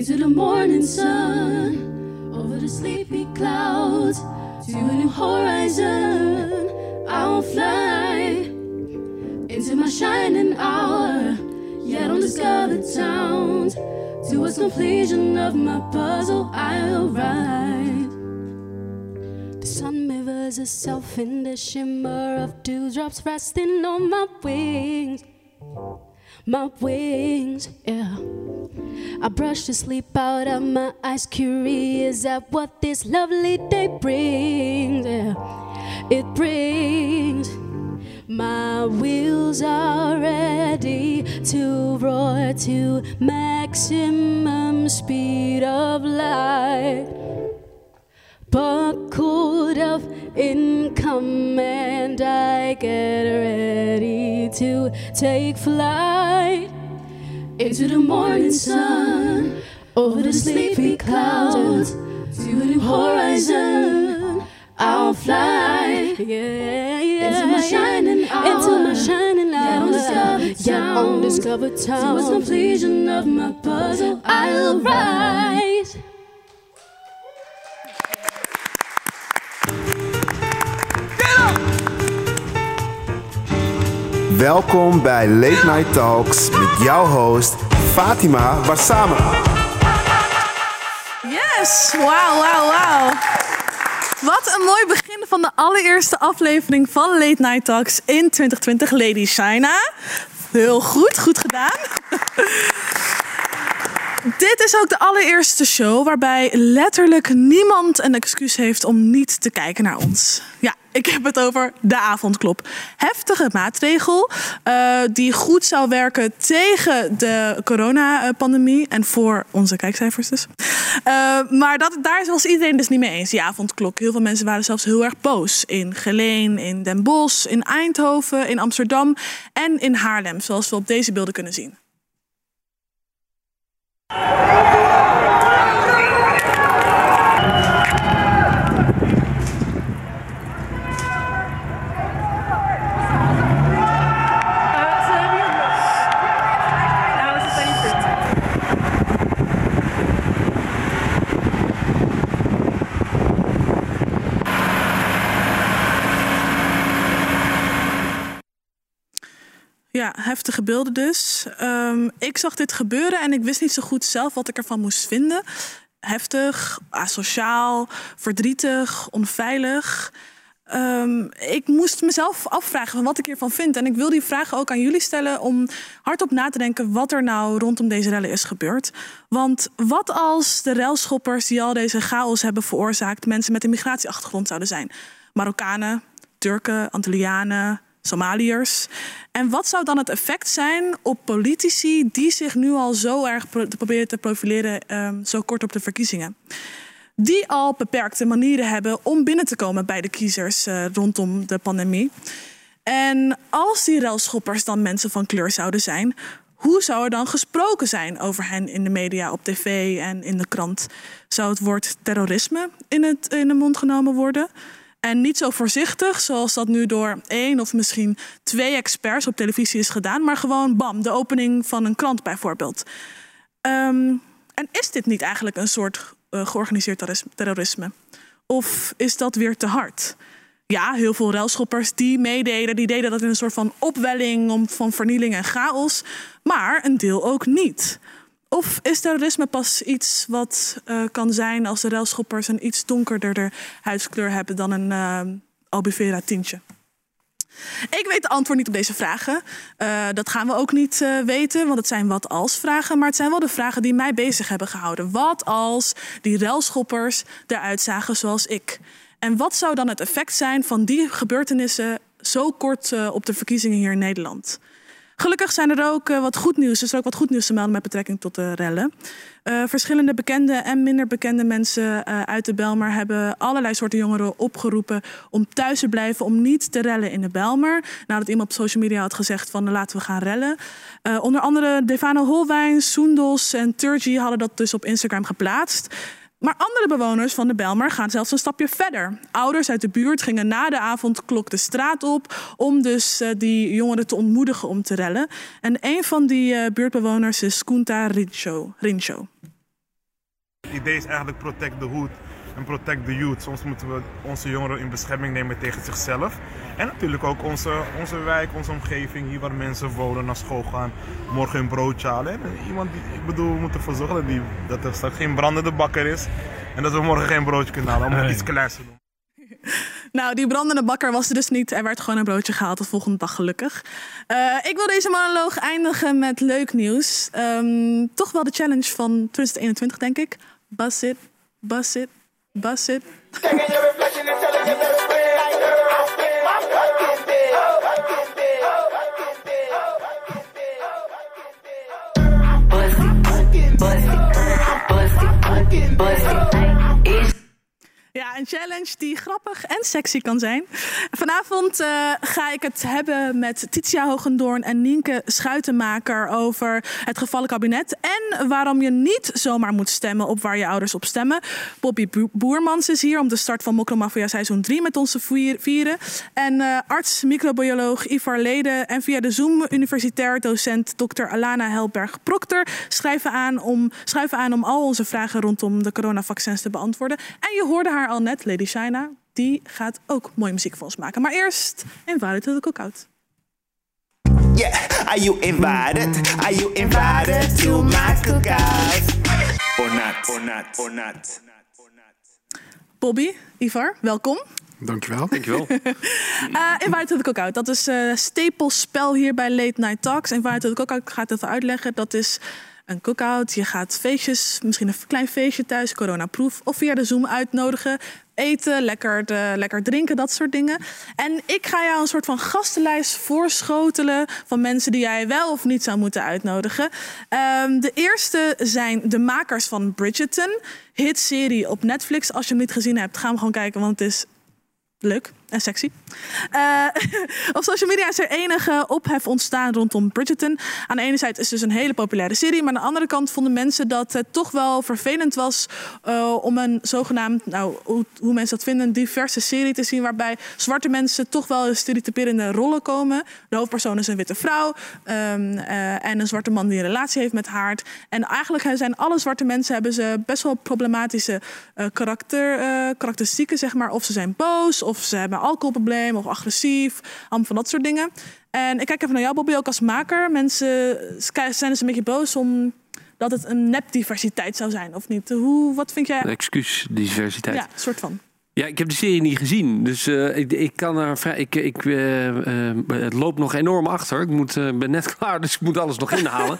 into the morning sun, over the sleepy clouds, to a new horizon. I'll fly into my shining hour, yet undiscovered towns. Towards completion of my puzzle, I'll ride. The sun mirrors itself in the shimmer of dewdrops resting on my wings. My wings, yeah. I brush the sleep out of my eyes, curious at what this lovely day brings. Yeah. It brings. My wheels are ready to roar to maximum speed of light. Buckled up in command, I get ready to take flight into the morning sun, over the sleepy clouds, to new horizon. I'll fly, yeah, yeah, into my shining hour, into my shining hour, undiscovered yeah, undiscovered town. Towards completion of my puzzle, I'll rise. Welkom bij Late Night Talks met jouw host Fatima Wassama. Yes, wauw, wauw, wauw. Wat een mooi begin van de allereerste aflevering van Late Night Talks in 2020, Lady China. Heel goed, goed gedaan. Dit is ook de allereerste show waarbij letterlijk niemand een excuus heeft om niet te kijken naar ons. Ja, ik heb het over de avondklop. Heftige maatregel uh, die goed zou werken tegen de coronapandemie en voor onze kijkcijfers dus. Uh, maar dat, daar was iedereen dus niet mee eens, die avondklok. Heel veel mensen waren zelfs heel erg boos. In Geleen, in Den Bosch, in Eindhoven, in Amsterdam en in Haarlem, zoals we op deze beelden kunnen zien. Ja, heftige beelden dus. Um, ik zag dit gebeuren en ik wist niet zo goed zelf wat ik ervan moest vinden. Heftig, asociaal, verdrietig, onveilig. Um, ik moest mezelf afvragen van wat ik hiervan vind. En ik wil die vragen ook aan jullie stellen om hardop na te denken wat er nou rondom deze rellen is gebeurd. Want wat als de relschoppers die al deze chaos hebben veroorzaakt mensen met een migratieachtergrond zouden zijn? Marokkanen, Turken, Antillianen, Somaliërs. En wat zou dan het effect zijn op politici die zich nu al zo erg proberen te profileren, um, zo kort op de verkiezingen? Die al beperkte manieren hebben om binnen te komen bij de kiezers uh, rondom de pandemie. En als die relschoppers dan mensen van kleur zouden zijn, hoe zou er dan gesproken zijn over hen in de media, op tv en in de krant? Zou het woord terrorisme in, het, in de mond genomen worden? En niet zo voorzichtig, zoals dat nu door één of misschien twee experts op televisie is gedaan, maar gewoon bam, de opening van een krant bijvoorbeeld. Um, en is dit niet eigenlijk een soort uh, georganiseerd terrorisme? Of is dat weer te hard? Ja, heel veel relschoppers die meededen, die deden dat in een soort van opwelling om, van vernieling en chaos, maar een deel ook niet. Of is terrorisme pas iets wat uh, kan zijn als de relschoppers een iets donkerder huidskleur hebben dan een uh, albufera tintje? Ik weet de antwoord niet op deze vragen. Uh, dat gaan we ook niet weten, want het zijn wat als vragen. Maar het zijn wel de vragen die mij bezig hebben gehouden. Wat als die relschoppers eruit zagen zoals ik? En wat zou dan het effect zijn van die gebeurtenissen zo kort op de verkiezingen hier in Nederland? Gelukkig zijn er ook uh, wat goed nieuws. is er ook wat goed nieuws te melden met betrekking tot de rellen. Uh, verschillende bekende en minder bekende mensen uh, uit de Belmer hebben allerlei soorten jongeren opgeroepen om thuis te blijven, om niet te rellen in de Belmer. Nadat iemand op social media had gezegd van laten we gaan rellen. onder andere Devano Holwijn, Soendos en Turgi hadden dat dus op Instagram geplaatst. Maar andere bewoners van de Belmer gaan zelfs een stapje verder. Ouders uit de buurt gingen na de avondklok de straat op om dus uh, die jongeren te ontmoedigen om te rellen. En een van die uh, buurtbewoners is Kunta Rincho. Rincho. Het idee is eigenlijk protect the hood en protect the youth. Soms moeten we onze jongeren in bescherming nemen tegen zichzelf. En natuurlijk ook onze, onze wijk, onze omgeving, hier waar mensen wonen, naar school gaan, morgen een broodje halen. En iemand die, ik bedoel, we moeten ervoor zorgen dat, die, dat er straks geen brandende bakker is. En dat we morgen geen broodje kunnen halen, om iets kleins te doen. Nou, die brandende bakker was er dus niet. Er werd gewoon een broodje gehaald de volgende dag, gelukkig. Uh, ik wil deze monoloog eindigen met leuk nieuws. Um, toch wel de challenge van 2021, denk ik. Bus it, bus it, bus it. Ja, een challenge die grappig en sexy kan zijn. Vanavond uh, ga ik het hebben met Titia Hogendoorn en Nienke Schuitenmaker over het gevallen kabinet. En waarom je niet zomaar moet stemmen op waar je ouders op stemmen. Bobby Boermans is hier om de start van Mokromafia seizoen 3 met ons te vieren. En uh, arts, microbioloog Ivar Leden en via de Zoom universitair docent Dr. Alana Helberg-Proctor schrijven aan, om, schrijven aan om al onze vragen rondom de coronavaccins te beantwoorden. En je hoorde haar al net, Lady China, die gaat ook mooie muziek voor ons maken. Maar eerst Invited to the Cookout. Yeah, are you invited? Are you invited to my cookout? Or not, or not, or not. Bobby, Ivar, welkom. Dankjewel. Dankjewel. uh, Invited to the Cookout, dat is uh, stapelspel hier bij Late Night Talks. Invited to the Cookout, gaat even uitleggen, dat is een cookout. Je gaat feestjes, misschien een klein feestje thuis, coronaproof. Of via de Zoom uitnodigen. Eten, lekker, lekker drinken, dat soort dingen. En ik ga jou een soort van gastenlijst voorschotelen van mensen die jij wel of niet zou moeten uitnodigen. Um, de eerste zijn de makers van Bridgerton, hitserie op Netflix. Als je hem niet gezien hebt, ga hem gewoon kijken, want het is leuk en sexy. Uh, op social media is er enige ophef ontstaan rondom Bridgerton. Aan de ene zijde is het dus een hele populaire serie, maar aan de andere kant vonden mensen dat het toch wel vervelend was uh, om een zogenaamd, nou, hoe, mensen dat vinden, diverse serie te zien waarbij zwarte mensen toch wel in stereotyperende rollen komen. De hoofdpersoon is een witte vrouw uh, en een zwarte man die een relatie heeft met haar. En eigenlijk zijn alle zwarte mensen hebben ze best wel problematische karakter, karakteristieken, zeg maar. Of ze zijn boos, of ze hebben alcoholprobleem of agressief. Allemaal van dat soort dingen. En ik kijk even naar jou, Bobby, ook als maker. Mensen zijn dus een beetje boos om dat het een nepdiversiteit zou zijn, of niet? Hoe, wat vind jij? Excuus diversiteit. Ja, soort van. Ja, ik heb de serie niet gezien, dus uh, ik, ik kan er vrij. Ik, ik uh, uh, het loopt nog enorm achter. Ik moet, ben net klaar, dus ik moet alles nog inhalen.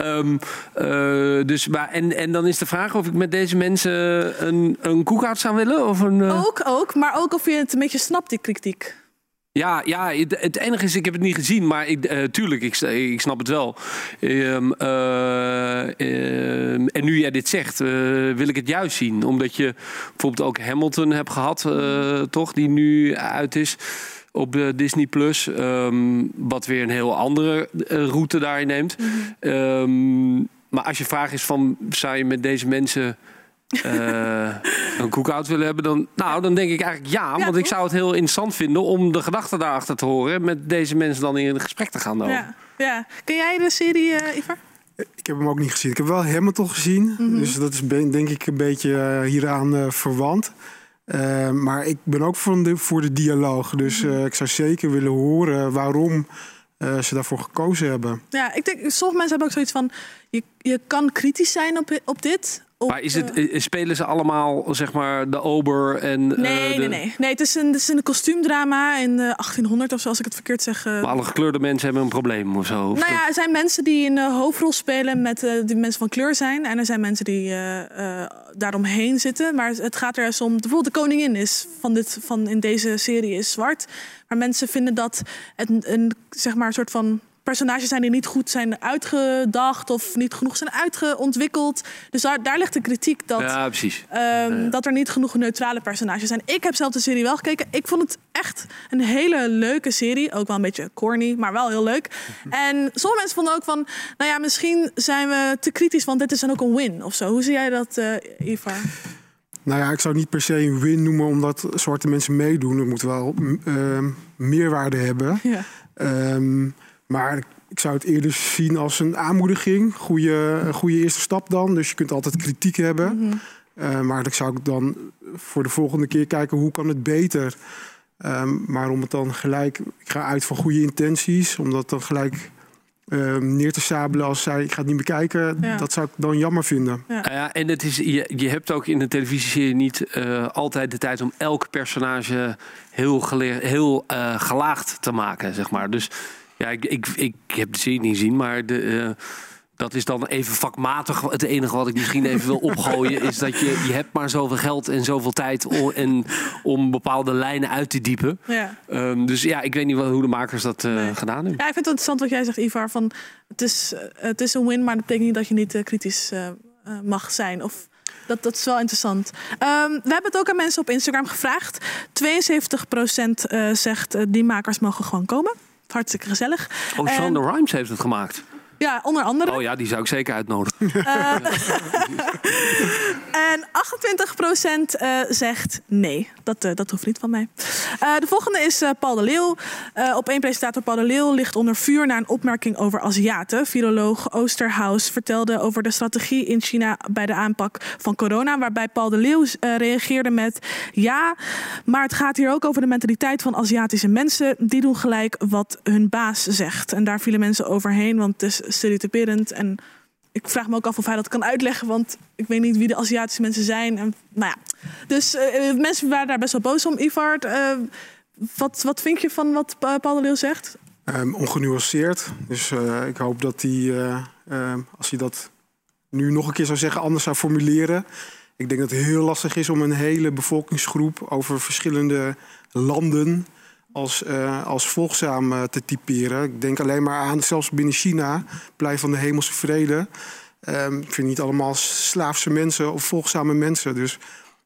um, dus, maar, en, en dan is de vraag of ik met deze mensen een, een koekhout zou willen? Of een, Ook, ook, maar ook of je het een beetje snapt, die kritiek. Ja, ja het, het, enige is, ik heb het niet gezien, maar ik, uh, tuurlijk, ik, ik snap het wel. Um, uh, um, en nu jij dit zegt, uh, wil ik het juist zien. Omdat je bijvoorbeeld ook Hamilton hebt gehad, toch, die nu uit is op Disney Plus. Um, wat weer een heel andere route daarin neemt. Mm maar als je vraag is van, zou je met deze mensen uh, een cookout willen hebben, dan, nou, dan denk ik eigenlijk ja. want ik zou het heel interessant vinden om de gedachten daarachter te horen. Met deze mensen dan in een gesprek te gaan. Ja, ja. Ken jij de serie, uh, Ivar? Ik heb hem ook niet gezien. Ik heb wel Hamilton gezien. Mm -hmm. Dus dat is denk ik een beetje uh, hieraan uh, verwant. Uh, maar ik ben ook voor de, voor de dialoog. Dus uh, ik zou zeker willen horen waarom uh, ze daarvoor gekozen hebben. Ja, ik denk, sommige mensen hebben ook zoiets van... je, je kan kritisch zijn op, op dit... Maar is het, spelen ze allemaal, zeg maar, de ober en... Nee, uh, de... nee, nee. Nee, het is een, het is een kostuumdrama in uh, 1800 of zo, als ik het verkeerd zeg. Uh... Maar alle gekleurde mensen hebben een probleem of zo? Of nou ja, er zijn mensen die een hoofdrol spelen met die mensen van kleur zijn. En er zijn mensen die daaromheen zitten. Maar het gaat er eens om... Bijvoorbeeld de koningin is van, dit, van in deze serie is zwart. Maar mensen vinden dat het een, een zeg maar, een soort van personages zijn die niet goed zijn uitgedacht of niet genoeg zijn uitgeontwikkeld. Dus daar, daar ligt de kritiek dat, ja, precies. Um, ja. dat er niet genoeg neutrale personages zijn. Ik heb zelf de serie wel gekeken. Ik vond het echt een hele leuke serie. Ook wel een beetje corny, maar wel heel leuk. En sommige mensen vonden ook van, nou ja, misschien zijn we te kritisch, want dit is dan ook een win of zo. Hoe zie jij dat, uh, Ivar? Nou ja, ik zou niet per se een win noemen omdat zwarte mensen meedoen. Het moet wel uh, meerwaarde hebben. Ja. Um, maar ik zou het eerder zien als een aanmoediging. Goede, een goede eerste stap dan. Dus je kunt altijd kritiek hebben. Eh, maar dan zou ik dan voor de volgende keer kijken hoe kan het beter. Ehm, maar om het dan gelijk, ik ga uit van goede intenties, om dat dan gelijk ehm, neer te sabelen als zij, ik ga het niet bekijken, Ja. dat zou ik dan jammer vinden. Nou ja, en het is, je, je hebt ook in een televisieserie niet eh, altijd de tijd om elk personage heel, gele- heel eh, gelaagd te maken, zeg maar. Dus ja, ik, ik, ik heb de serie niet gezien, maar de, eh, dat is dan even vakmatig. Het enige wat ik misschien even wil opgooien is dat je, je hebt maar zoveel geld en zoveel tijd om, en, om bepaalde lijnen uit te diepen. Ja. Ehm, dus ja, ik weet niet wat, hoe de makers dat eh, Nee. gedaan hebben. Ja, ik vind het interessant wat jij zegt, Ivar. Van, het, is, het is een win, maar dat betekent niet dat je niet eh, kritisch mag zijn. Of, dat, dat is wel interessant. Ehm, we hebben het ook aan mensen op Instagram gevraagd. 72% eh, zegt uh, die makers mogen gewoon komen. Hartstikke gezellig. Oh, En- Shonda Rhimes heeft het gemaakt. Ja, onder andere. Oh ja, die zou ik zeker uitnodigen. En 28% eh, zegt nee. Dat, eh, dat hoeft niet van mij. Eh, de volgende is eh, Paul de Leeuw. Eh, op één presentator Paul de Leeuw ligt onder vuur na een opmerking over Aziaten. Viroloog Oosterhaus vertelde over de strategie in China bij de aanpak van corona. Waarbij Paul de Leeuw eh, reageerde met ja, maar het gaat hier ook over de mentaliteit van Aziatische mensen. Die doen gelijk wat hun baas zegt. En daar vielen mensen overheen, want het is stereotyperend en ik vraag me ook af of hij dat kan uitleggen, want ik weet niet wie de Aziatische mensen zijn. En, nou ja. Dus eh, mensen waren daar best wel boos om. Ivar, eh, wat, wat vind je van wat Pa- Paul de Leeuw zegt? Ehm, ongenuanceerd. Dus eh, ik hoop dat hij, eh, ehm, als hij dat nu nog een keer zou zeggen, anders zou formuleren. Ik denk dat het heel lastig is om een hele bevolkingsgroep over verschillende landen als, eh, als volgzaam eh, te typeren. Ik denk alleen maar aan, zelfs binnen China, blijf van de hemelse vrede. Ehm, ik vind niet allemaal slaafse mensen of volgzame mensen. Dus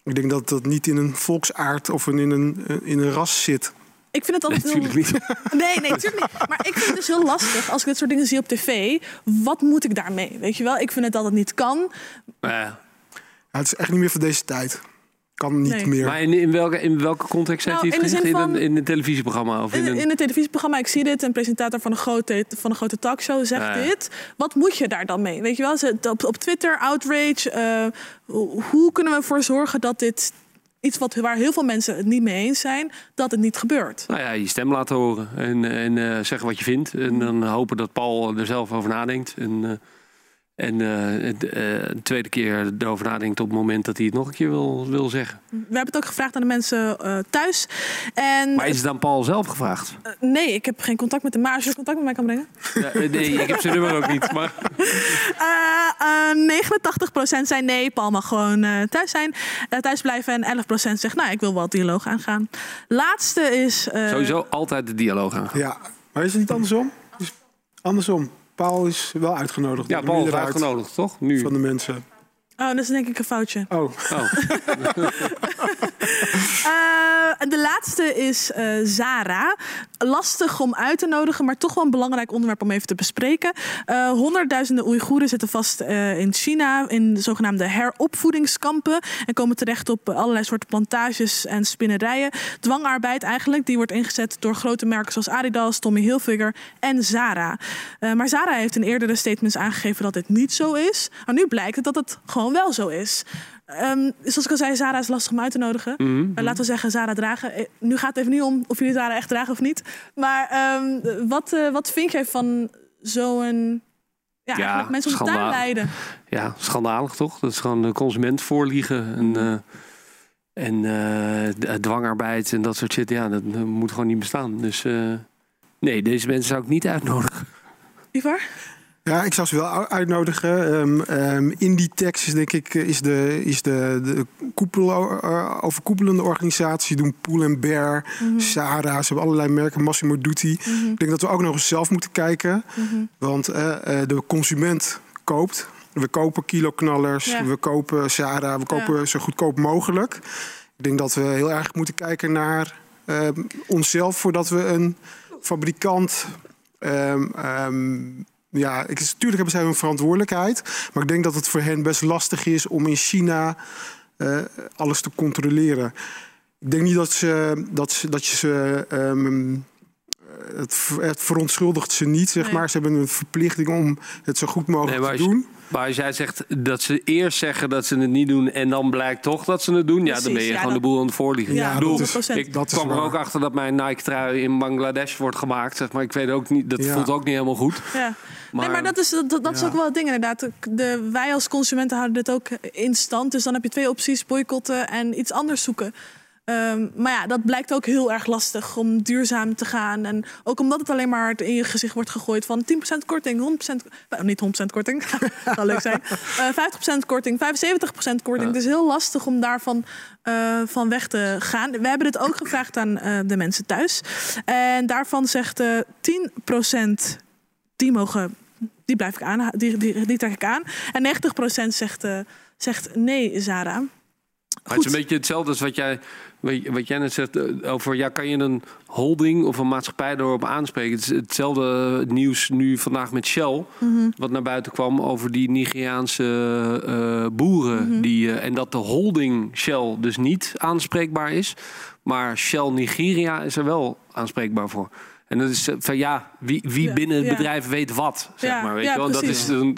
ik denk dat dat niet in een volksaard of in een, eh, in een ras zit. Ik vind het altijd Natuurlijk heel... niet. Nee, nee, natuurlijk niet. Maar ik vind het dus heel lastig als ik dit soort dingen zie op tv. Wat moet ik daarmee? Weet je wel, ik vind het dat het niet kan. Ja, het is echt niet meer van deze tijd. Kan niet Nee. meer. Maar in, in, welke, in welke context heeft Nou, hij het in gezegd? In, een, in een televisieprogramma? Of in In, een... in een televisieprogramma, ik zie dit, een presentator van een grote, van een grote talkshow zegt Ja, dit. Wat moet je daar dan mee? Weet je wel, Ze- op, op Twitter, outrage. eh, hoe- hoe kunnen we ervoor zorgen dat dit iets wat, waar heel veel mensen het niet mee eens zijn, dat het niet gebeurt? Nou ja, je stem laten horen en, en eh, zeggen wat je vindt. En dan hopen dat Paul er zelf over nadenkt. En, eh, en eh, het, eh, een tweede keer erover nadenkt op het moment dat hij het nog een keer wil, wil zeggen. We hebben het ook gevraagd aan de mensen eh, thuis. En Maar is het aan Paul zelf gevraagd? nee, ik heb geen contact met hem. Maar als je contact met mij kan brengen. Ja, nee, ik heb zijn nummer ook niet. Maar Eh, eh, 89% zei nee, Paul mag gewoon eh, thuis zijn. eh, thuis blijven. En 11% zegt, nou, ik wil wel dialoog aangaan. Laatste is... eh, sowieso altijd de dialoog aangaan. Ja, maar is het niet andersom? Is andersom. Paul is wel uitgenodigd. Ja, Paul is uitgenodigd, toch? Nu. Van de mensen. Oh, dat is denk ik een foutje. Oh, Oh. Eh, en de laatste is eh, Zara. Lastig om uit te nodigen, maar toch wel een belangrijk onderwerp om even te bespreken. Eh, honderdduizenden Oeigoeren zitten vast eh, in China in de zogenaamde heropvoedingskampen. En komen terecht op allerlei soorten plantages en spinnerijen. Dwangarbeid eigenlijk, die wordt ingezet door grote merken zoals Adidas, Tommy Hilfiger en Zara. Eh, maar Zara heeft in eerdere statements aangegeven dat dit niet zo is. Maar nu blijkt het dat het gewoon wel zo is. Ehm, zoals ik al zei, Zara is lastig om uit te nodigen. Mhm. Eh, laten we zeggen, Zara dragen. Eh, Nu gaat het even niet om of jullie Zara echt dragen of niet. Maar ehm, wat, eh, wat vind jij van zo'n... Ja, eigenlijk mensen om schandaal. leiden. Ja, schandalig toch? Dat is gewoon de consument voorliegen. En, eh, en dwangarbeid en dat soort shit. Ja, dat moet gewoon niet bestaan. Dus nee, deze mensen zou ik niet uitnodigen. Ivar? Ja, ik zou ze wel uitnodigen. Ehm, ehm, in die tekst is denk ik is de, is de, de koepel, eh, overkoepelende organisatie. Doen Pool and Bear, Sarah. Ze hebben allerlei merken. Massimo Dutti. Ik denk dat we ook nog eens zelf moeten kijken. Want eh, eh, de consument koopt. We kopen kiloknallers, Ja. we kopen Sarah, we kopen zo goedkoop mogelijk. Ik denk dat we heel erg moeten kijken naar eh, onszelf voordat we een fabrikant. ehm, ehm, ja, ik, natuurlijk hebben zij een verantwoordelijkheid. Maar ik denk dat het voor hen best lastig is om in China eh, alles te controleren. Ik denk niet dat, ze, dat, ze, dat je ze. ehm, het, ver- het verontschuldigt ze niet, zeg Nee. maar. Ze hebben een verplichting om het zo goed mogelijk Nee, te doen. Maar als jij zegt dat ze eerst zeggen dat ze het niet doen en dan blijkt toch dat ze het doen, ja, dan ben je ja, gewoon dat- de boel aan het voorliegen. Ja, ik bedoel, 100%. ik Dat is kwam er ook achter dat mijn Nike-trui in Bangladesh wordt gemaakt, zeg maar. Ik weet ook niet, dat Ja. voelt ook niet helemaal goed. Ja. Maar- nee, maar dat is, dat, dat is ook wel het ding inderdaad. De, wij als consumenten houden dit ook in stand. Dus dan heb je twee opties, boycotten en iets anders zoeken. Ehm, maar ja, dat blijkt ook heel erg lastig om duurzaam te gaan. En ook omdat het alleen maar in je gezicht wordt gegooid van 10% korting, 100%, nou, niet 100% korting, zou leuk zijn. Eh 50% korting, 75% korting. Het is heel lastig om daarvan eh, van weg te gaan. We hebben dit ook gevraagd aan eh, de mensen thuis. En daarvan zegt eh 10% die mogen, die blijf ik aan, die, die, die trek ik aan. En 90% zegt, zegt nee, Zara. Maar het is een beetje hetzelfde als wat jij, wat jij net zegt eh, over... ja, kan je een holding of een maatschappij erop aanspreken? Het is hetzelfde nieuws nu vandaag met Shell... wat naar buiten kwam over die Nigeriaanse eh, boeren. die, eh, en dat de holding Shell dus niet aanspreekbaar is... maar Shell Nigeria is er wel aanspreekbaar voor. En dat is eh, van ja, wie, wie Ja, binnen het ja. bedrijf weet wat, zeg Ja, maar. Weet je wel? Dat is, dan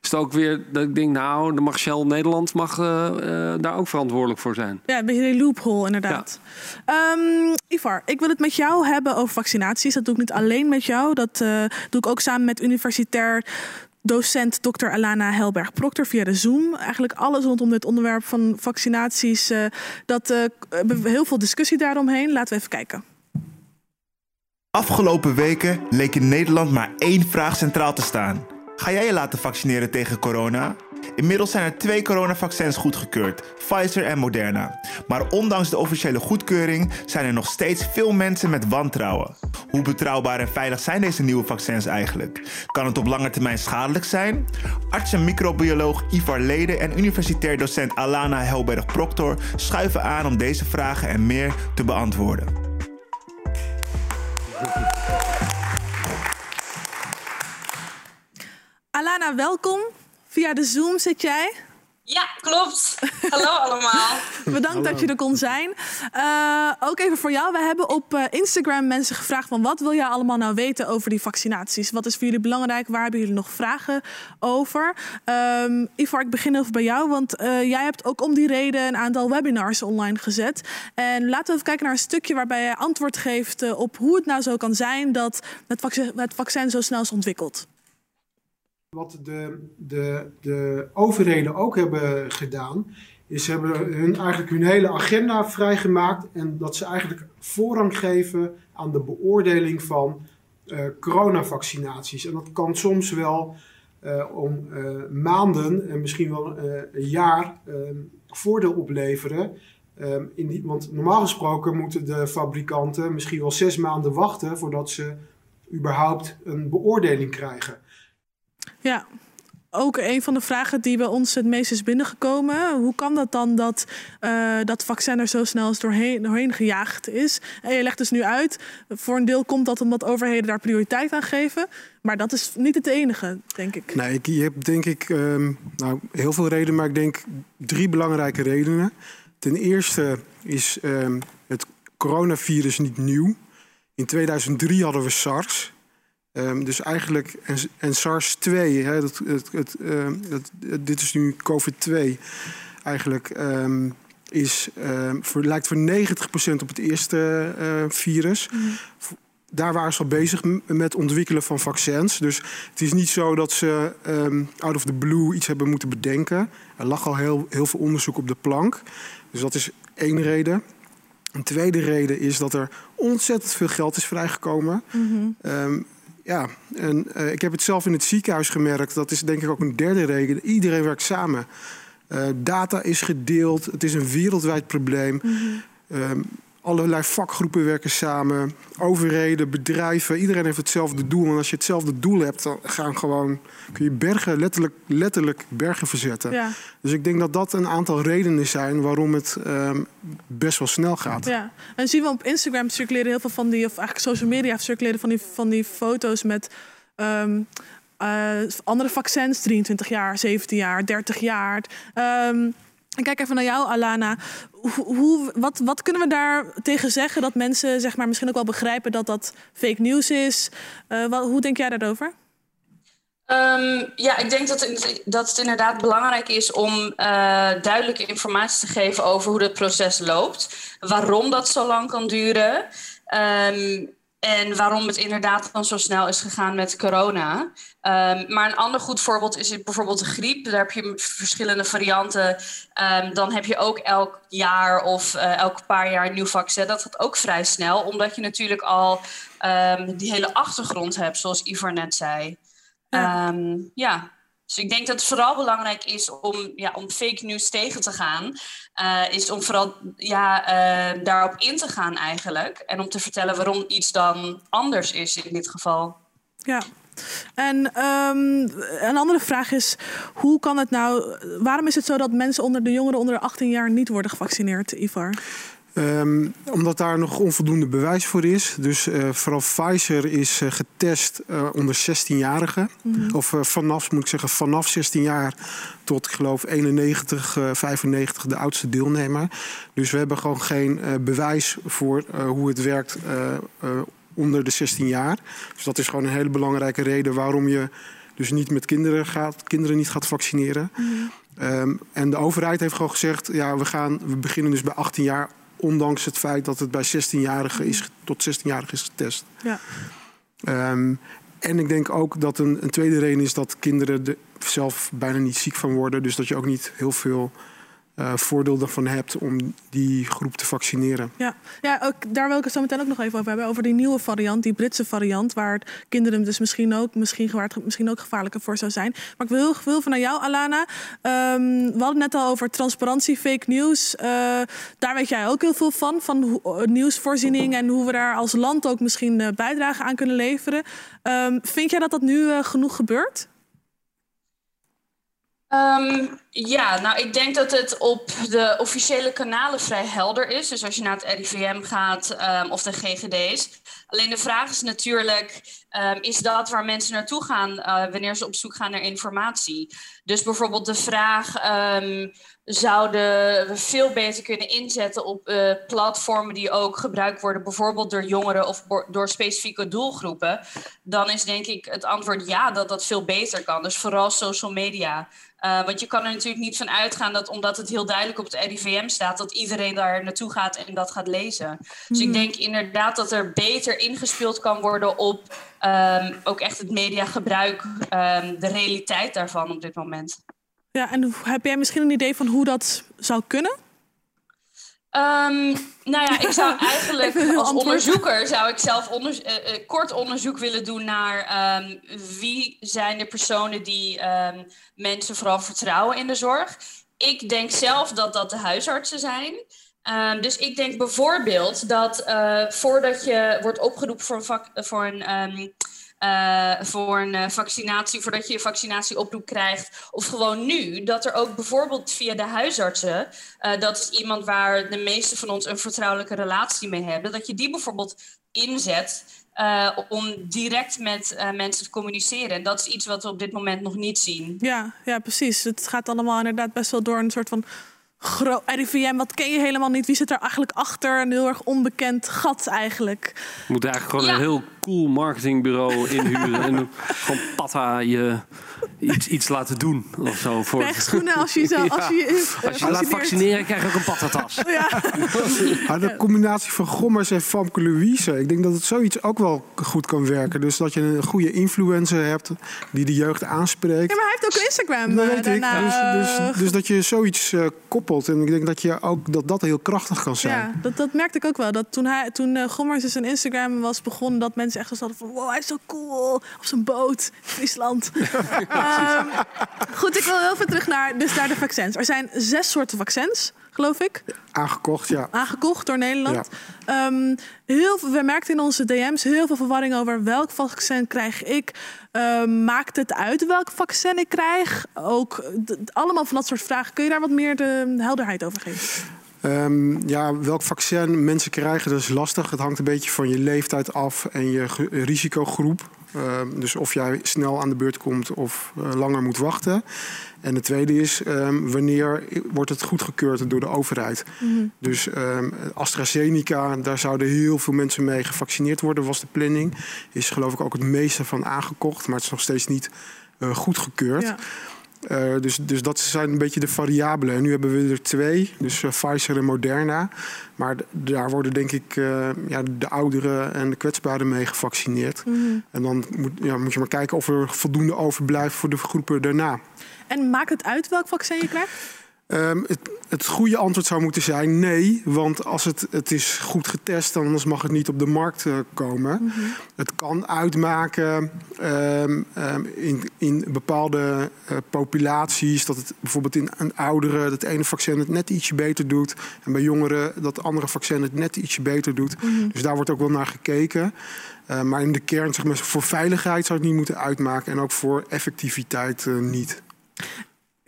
is het ook weer dat ik denk, nou, mag Shell Nederland mag, eh, eh, daar ook verantwoordelijk voor zijn. Ja, een beetje een loophole inderdaad. Ehm, Ivar, ik wil het met jou hebben over vaccinaties. Dat doe ik niet alleen met jou. Dat doe ik ook samen met universitair docent Dr. Alana Helberg-Proctor via de Zoom. Eigenlijk alles rondom dit onderwerp van vaccinaties. dat we heel veel discussie daaromheen. Laten we even kijken. Afgelopen weken leek in Nederland maar één vraag centraal te staan. Ga jij je laten vaccineren tegen corona? Inmiddels zijn er twee coronavaccins goedgekeurd, Pfizer en Moderna. Maar ondanks de officiële goedkeuring zijn er nog steeds veel mensen met wantrouwen. Hoe betrouwbaar en veilig zijn deze nieuwe vaccins eigenlijk? Kan het op lange termijn schadelijk zijn? Arts en microbioloog Ivar Lede en universitair docent Alana Helberg-Proctor schuiven aan om deze vragen en meer te beantwoorden. Alana, welkom. Via de Zoom zit jij. Ja, klopt. Hallo allemaal. Bedankt dat je er kon zijn. Eh, ook even voor jou. We hebben op eh, Instagram mensen gevraagd van wat wil jij allemaal nou weten over die vaccinaties? Wat is voor jullie belangrijk? Waar hebben jullie nog vragen over? Ehm Ivar, ik begin even bij jou, want eh, jij hebt ook om die reden een aantal webinars online gezet. En laten we even kijken naar een stukje waarbij je antwoord geeft op hoe het nou zo kan zijn dat het vaccin, het vaccin zo snel is ontwikkeld. Wat de, de, de overheden ook hebben gedaan, is hebben hun, eigenlijk hun hele agenda vrijgemaakt en dat ze eigenlijk voorrang geven aan de beoordeling van eh, coronavaccinaties. En dat kan soms wel eh, om eh, maanden en misschien wel een jaar voordeel opleveren. In want normaal gesproken moeten de fabrikanten misschien wel zes maanden wachten voordat ze überhaupt een beoordeling krijgen. Ja, ook een van de vragen die bij ons het meest is binnengekomen. Hoe kan dat dan dat eh, dat vaccin er zo snel doorheen, doorheen gejaagd is? En je legt dus nu uit, voor een deel komt dat omdat overheden daar prioriteit aan geven. Maar dat is niet het enige, denk ik. Nee, ik, je hebt denk ik ehm, nou, heel veel redenen, maar ik denk drie belangrijke redenen. Ten eerste is ehm, het coronavirus niet nieuw. In 2003 hadden we SARS. Ehm, dus eigenlijk, en, en SARS-2, hè, dat, het, het, ehm, dat, dit is nu COVID-2, eigenlijk ehm, is, voor, lijkt voor 90% op het eerste eh, virus. Daar waren ze al bezig met ontwikkelen van vaccins. Dus het is niet zo dat ze out of the blue iets hebben moeten bedenken. Er lag al heel, heel veel onderzoek op de plank. Dus dat is één reden. Een tweede reden is dat er ontzettend veel geld is vrijgekomen. Ehm, ja, en eh, ik heb het zelf in het ziekenhuis gemerkt. Dat is denk ik ook een derde reden. Iedereen werkt samen. Eh, data is gedeeld. Het is een wereldwijd probleem. Ehm, allerlei vakgroepen werken samen. Overheden, bedrijven. Iedereen heeft hetzelfde doel. En als je hetzelfde doel hebt, dan gaan gewoon, kun je bergen, letterlijk, letterlijk bergen verzetten. Ja, Dus ik denk dat dat een aantal redenen zijn waarom het ehm, best wel snel gaat. ja. En zien we op Instagram circuleren heel veel van die, of eigenlijk social media circuleren van die, van die foto's met ehm, eh, andere vaccins, 23 jaar, 17 jaar, 30 jaar. Ehm, Ik kijk even naar jou, Alana. Hoe, wat, wat kunnen we daar tegen zeggen dat mensen zeg maar, misschien ook wel begrijpen dat dat fake news is? Uh, wat, hoe denk jij daarover? Um, ja, ik denk dat het, dat het inderdaad belangrijk is om uh, duidelijke informatie te geven over hoe het proces loopt. Waarom dat zo lang kan duren. Um, en waarom het inderdaad dan zo snel is gegaan met corona. Um, maar een ander goed voorbeeld is bijvoorbeeld de griep. Daar heb je verschillende varianten. Um, dan heb je ook elk jaar of uh, elk paar jaar een nieuw vaccin. Dat gaat ook vrij snel, omdat je natuurlijk al um, die hele achtergrond hebt, zoals Ivar net zei. Ja. ja. Dus ik denk dat het vooral belangrijk is om, ja, om fake news tegen te gaan. Uh, is om vooral ja, uh, daarop in te gaan eigenlijk. En om te vertellen waarom iets dan anders is in dit geval. Ja. En um, een andere vraag is, hoe kan het nou, waarom is het zo dat mensen onder de jongeren onder de 18 jaar niet worden gevaccineerd, Ivar? Um, omdat daar nog onvoldoende bewijs voor is. Dus uh, vooral Pfizer is uh, getest uh, onder 16-jarigen. Mm -hmm. Of vanaf, moet ik zeggen, vanaf 16 jaar tot, ik geloof, 91, 95 de oudste deelnemer. Dus we hebben gewoon geen bewijs voor hoe het werkt onder de 16 jaar. Dus dat is gewoon een hele belangrijke reden waarom je dus niet met kinderen gaat, kinderen niet gaat vaccineren. Mm -hmm. um, en de overheid heeft gewoon gezegd, ja, we, gaan, we beginnen dus bij 18 jaar Ondanks het feit dat het bij 16-jarigen is, tot 16-jarigen is getest. Ja. Um, en ik denk ook dat een, een, tweede reden is dat kinderen er zelf bijna niet ziek van worden. Dus dat je ook niet heel veel uh, voordeel ervan hebt om die groep te vaccineren. Ja, ja ook, daar wil ik het zo meteen ook nog even over hebben. Over die nieuwe variant, die Britse variant, waar kinderen dus misschien ook, misschien, waar het misschien ook gevaarlijker voor zou zijn. Maar ik wil heel veel van jou, Alana. Um, we hadden net al over transparantie, fake news. Uh, daar weet jij ook heel veel van, van uh, nieuwsvoorziening en hoe we daar als land ook misschien bijdrage aan kunnen leveren. Um, vind jij dat dat nu genoeg gebeurt? Um, ja, nou ik denk dat het op de officiële kanalen vrij helder is. Dus als je naar het RIVM gaat um, of de GGD's. Alleen de vraag is natuurlijk, um, is dat waar mensen naartoe gaan uh, wanneer ze op zoek gaan naar informatie? Dus bijvoorbeeld de vraag, zouden we veel beter kunnen inzetten op uh, platformen die ook gebruikt worden, bijvoorbeeld door jongeren of door specifieke doelgroepen? Dan is denk ik het antwoord ja, dat dat veel beter kan. Dus vooral social media. Uh, want je kan er natuurlijk niet van uitgaan dat omdat het heel duidelijk op het RIVM staat, dat iedereen daar naartoe gaat en dat gaat lezen. Mm. Dus ik hmm. denk inderdaad dat er beter ingespeeld kan worden op um, ook echt het mediagebruik, um, de realiteit daarvan op dit moment. Ja, en heb jij misschien een idee van hoe dat zou kunnen? Um, nou ja, ik zou eigenlijk als onderzoeker zou ik zelf onder, uh, uh, kort onderzoek willen doen naar um, wie zijn de personen die um, mensen vooral vertrouwen in de zorg. Ik denk zelf dat dat de huisartsen zijn. Um, dus ik denk bijvoorbeeld dat uh, voordat je wordt opgeroepen voor een, voor een uh, voor een uh, vaccinatie, voordat je je vaccinatieoproep krijgt. Of gewoon nu, dat er ook bijvoorbeeld via de huisartsen, dat is iemand waar de meeste van ons een vertrouwelijke relatie mee hebben, dat je die bijvoorbeeld inzet om direct met mensen te communiceren. En dat is iets wat we op dit moment nog niet zien. Ja, ja, precies. Het gaat allemaal inderdaad best wel door een soort van RIVM, wat ken je helemaal niet? Wie zit er eigenlijk achter? Een heel erg onbekend gat eigenlijk. Je moet eigenlijk gewoon ja. een heel cool marketingbureau inhuren. en van patta je iets, iets laten doen of zo. Voor... Krijg schoenen als je, zo, als je, ja. als je laat vaccineren, krijg je ook een pattatas. Ja. Maar de combinatie van Gommers en Famke Louise, ik denk dat het zoiets ook wel goed kan werken. Dus dat je een goede influencer hebt die de jeugd aanspreekt. Ja, maar hij heeft ook Instagram dat weet daarna. Ik. Dus, dus, dus, dat je zoiets uh, koppelt. En ik denk dat je ook dat, dat heel krachtig kan zijn. Ja, dat, dat merkte ik ook wel. Dat toen, hij, toen uh, Gommers dus zijn Instagram was begonnen, dat mensen echt zo hadden van wow, hij is zo cool op zijn boot, Friesland. um, goed, ik wil heel veel terug naar, dus naar de vaccins. Er zijn zes soorten vaccins, geloof ik. Aangekocht, ja. Aangekocht door Nederland. Ja. Um, heel veel, we merkten in onze DM's heel veel verwarring over welk vaccin krijg ik. Um, maakt het uit welk vaccin ik krijg? Ook allemaal van dat soort vragen. Kun je daar wat meer de helderheid over geven? Um, ja, welk vaccin mensen krijgen, dat is lastig. Het hangt een beetje van je leeftijd af en je risicogroep. Ehm, dus of jij snel aan de beurt komt of eh, langer moet wachten. En de tweede is, ehm, wanneer wordt het goedgekeurd door de overheid? Dus ehm, AstraZeneca, daar zouden heel veel mensen mee gevaccineerd worden, was de planning. Is geloof ik ook het meeste van aangekocht, maar het is nog steeds niet eh, goedgekeurd. Ja. Eh, dus, dus dat zijn een beetje de variabelen. En nu hebben we er twee, dus eh, Pfizer en Moderna. Maar daar worden denk ik eh, ja, de ouderen en de kwetsbaren mee gevaccineerd. En dan moet, ja, moet je maar kijken of er voldoende overblijft voor de groepen daarna. En maakt het uit welk vaccin je krijgt? Ehm, het, het goede antwoord zou moeten zijn nee, want als het, het is goed getest, dan anders mag het niet op de markt eh, komen. Het kan uitmaken ehm, ehm, in, in bepaalde eh, populaties dat het bijvoorbeeld in een ouderen dat ene vaccin het net ietsje beter doet en bij jongeren dat andere vaccin het net ietsje beter doet. Dus daar wordt ook wel naar gekeken. Maar in de kern, zeg maar, voor veiligheid zou het niet moeten uitmaken en ook voor effectiviteit eh, niet.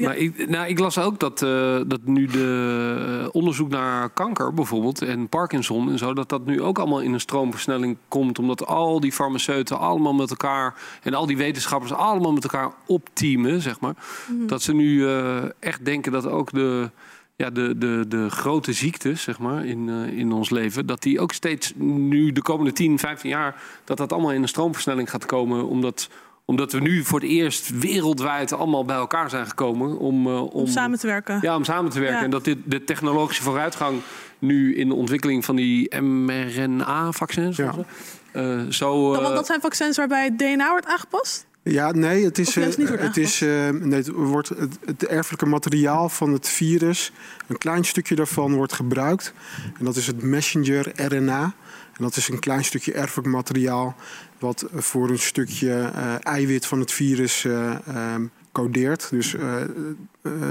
Ja. Maar ik, nou, ik las ook dat, eh, dat nu de eh, onderzoek naar kanker bijvoorbeeld en Parkinson en zo, dat dat nu ook allemaal in een stroomversnelling komt. Omdat al die farmaceuten allemaal met elkaar en al die wetenschappers allemaal met elkaar opteamen, zeg maar. Dat ze nu eh, echt denken dat ook de, ja, de, de, de grote ziektes, zeg maar, in, in ons leven, dat die ook steeds nu de komende 10, 15 jaar, dat dat allemaal in een stroomversnelling gaat komen. Omdat omdat we nu voor het eerst wereldwijd allemaal bij elkaar zijn gekomen om, eh, om, Om samen te werken. ja, om samen te werken. Ja. En dat dit, de technologische vooruitgang nu in de ontwikkeling van die mRNA-vaccins Ja. eh, zo. Want eh, dat zijn vaccins waarbij het DNA wordt aangepast? Ja, nee, het is, eh, wordt het, is eh, nee, het, wordt het, het erfelijke materiaal van het virus, een klein stukje daarvan wordt gebruikt. En dat is het messenger RNA. En dat is een klein stukje erfelijk materiaal wat voor een stukje eh, eiwit van het virus ehm, codeert. Dus eh,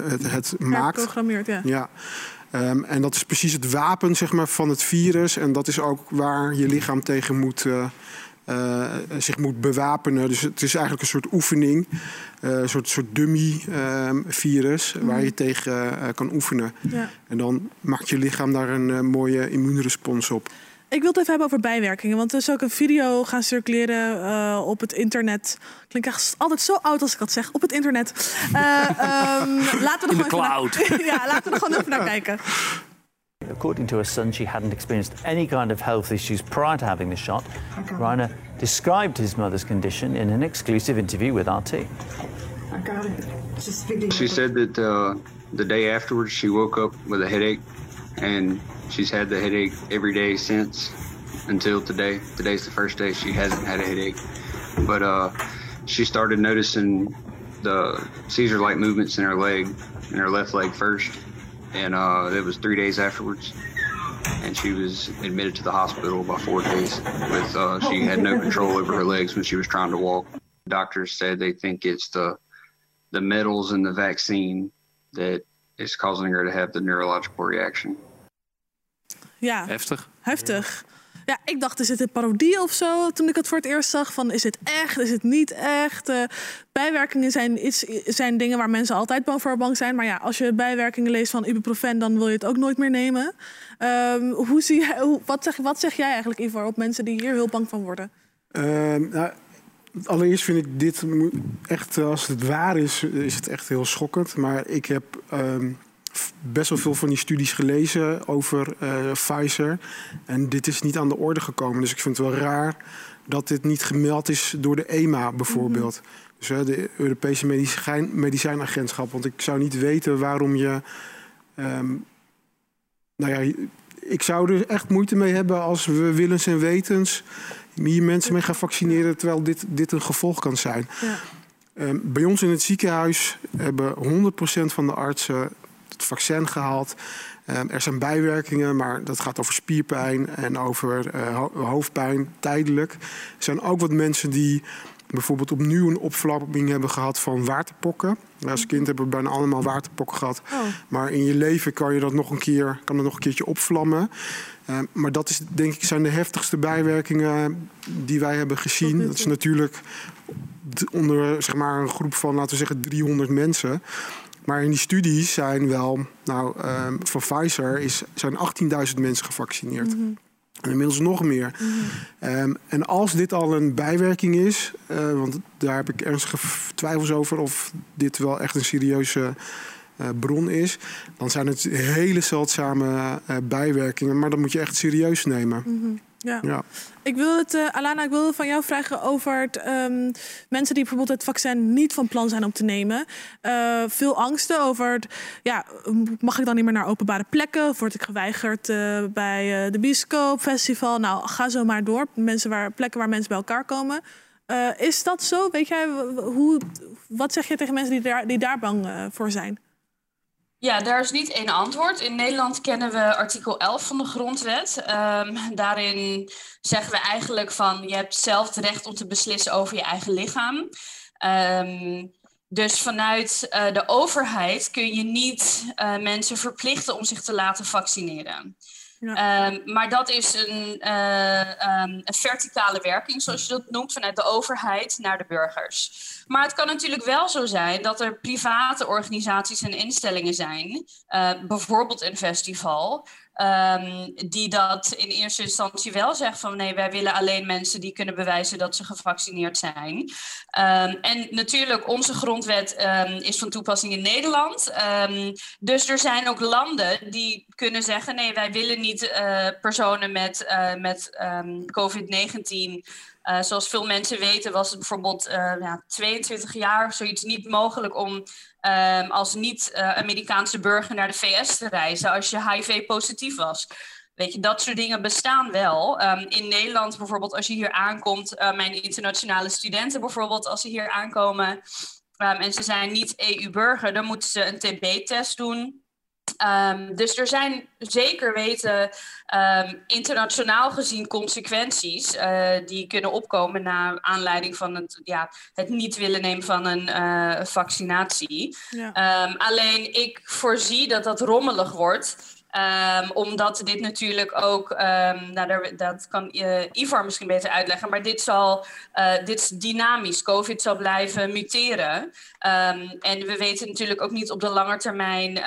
het, het maakt. Geprogrammeerd, ja. Ja. Ehm, en dat is precies het wapen zeg maar, van het virus. En dat is ook waar je lichaam tegen moet, zich moet bewapenen. Dus het is eigenlijk een soort oefening. een soort, soort dummy-virus waar je tegen kan oefenen. Ja. En dan maakt je lichaam daar een mooie immuunrespons op. Ik wil het even hebben over bijwerkingen. Want er is ook een video gaan circuleren eh, op het internet. Klinkt echt altijd zo oud als ik dat zeg. Op het internet. Eh, ehm, laten we er gewoon cloud. Naar, ja, laten we er gewoon even naar kijken. According to her son, she hadn't experienced any kind of health issues prior to having the shot. Reiner described his mother's condition in an exclusive interview with RT. I got it. Just feeling. She said that uh, the day afterwards she woke up with a headache, and she's had the headache every day since until today. Today's the first day she hasn't had a headache, but uh, she started noticing the seizure-like movements in her leg, in her left leg first, and uh, it was three days afterwards. And she was admitted to the hospital by four days. With uh, she had no control over her legs when she was trying to walk. Doctors said they think it's the the metals in the vaccine that is causing her to have the neurological reaction. Ja, Heftig. heftig. Ja, ik dacht, is dit een parodie of zo? Toen ik het voor het eerst zag, van is het echt, is het niet echt? Eh, bijwerkingen zijn, iets, zijn dingen waar mensen altijd bang voor bang zijn. Maar ja, als je bijwerkingen leest van ibuprofen, dan wil je het ook nooit meer nemen. Ehm, hoe zie jij, hoe, wat, zeg, wat zeg jij eigenlijk, Ivor, op mensen die hier heel bang van worden? Ehm, nou, allereerst vind ik dit echt, als het waar is, is het echt heel schokkend. Maar ik heb ehm, best wel veel van die studies gelezen over eh, Pfizer. En dit is niet aan de orde gekomen. Dus ik vind het wel raar dat dit niet gemeld is door de EMA bijvoorbeeld. Dus hè, de Europese medicijn, medicijnagentschap. Want ik zou niet weten waarom je. ehm, nou ja, ik zou er echt moeite mee hebben als we willens en wetens hier mensen mee gaan vaccineren, terwijl dit, dit een gevolg kan zijn. Ja. Ehm, bij ons in het ziekenhuis hebben 100% van de artsen het vaccin gehaald. Ehm, er zijn bijwerkingen, maar dat gaat over spierpijn en over eh, ho- hoofdpijn tijdelijk. Er zijn ook wat mensen die bijvoorbeeld opnieuw een opflapping hebben gehad van waterpokken. Als kind hebben we bijna allemaal waterpokken gehad. Oh. Maar in je leven kan je dat nog een keer, kan het nog een keertje opvlammen. Eh, maar dat is denk ik zijn de heftigste bijwerkingen die wij hebben gezien. Dat is natuurlijk onder zeg maar, een groep van, laten we zeggen, 300 mensen. Maar in die studies zijn wel, nou, ehm, van Pfizer is, zijn 18.000 mensen gevaccineerd. En inmiddels nog meer. Ehm, en als dit al een bijwerking is, eh, want daar heb ik ernstige twijfels over of dit wel echt een serieuze eh, bron is, dan zijn het hele zeldzame eh, bijwerkingen. Maar dat moet je echt serieus nemen. Mhm. Ja. Ja. Ik wil het, eh, Alana, ik wil van jou vragen over het, ehm, mensen die bijvoorbeeld het vaccin niet van plan zijn om te nemen. Eh, veel angsten over, het, ja, mag ik dan niet meer naar openbare plekken? Of word ik geweigerd eh, bij de bioscoop, festival? Nou, ga zo maar door. Mensen waar, plekken waar mensen bij elkaar komen. Is dat zo? Weet jij, hoe, wat zeg je tegen mensen die daar, die daar bang voor zijn? Ja, daar is niet één antwoord. In Nederland kennen we artikel 11 van de grondwet. Ehm, daarin zeggen we eigenlijk van je hebt zelf het recht om te beslissen over je eigen lichaam. Ehm, dus vanuit eh, de overheid kun je niet eh, mensen verplichten om zich te laten vaccineren. Ehm, maar dat is een, eh, ehm, een verticale werking, zoals je dat noemt, vanuit de overheid naar de burgers. Maar het kan natuurlijk wel zo zijn dat er private organisaties en instellingen zijn, eh, bijvoorbeeld een festival, ehm, die dat in eerste instantie wel zegt van nee, wij willen alleen mensen die kunnen bewijzen dat ze gevaccineerd zijn. Ehm, en natuurlijk, onze grondwet ehm, is van toepassing in Nederland. Dus er zijn ook landen die kunnen zeggen: nee, wij willen niet eh, personen met, eh, met ehm, COVID-19. Eh, zoals veel mensen weten, was het bijvoorbeeld eh, ja, 22 jaar of zoiets niet mogelijk om ehm, als niet-Amerikaanse burger naar de VS te reizen als je HIV-positief was. Weet je, dat soort dingen bestaan wel. Ehm, in Nederland bijvoorbeeld, als je hier aankomt, eh, mijn internationale studenten bijvoorbeeld, als ze hier aankomen ehm, en ze zijn niet EU-burger, dan moeten ze een TB-test doen. Ehm, dus er zijn zeker weten ehm, internationaal gezien consequenties eh, die kunnen opkomen na aanleiding van het, ja, het niet willen nemen van een eh, vaccinatie. Ja. Ehm, alleen ik voorzie dat dat rommelig wordt. Ehm, omdat dit natuurlijk ook, ehm, nou, daar, dat kan eh, Ivar misschien beter uitleggen, maar dit, zal, eh, dit is dynamisch. COVID zal blijven muteren. Ehm, en we weten natuurlijk ook niet op de lange termijn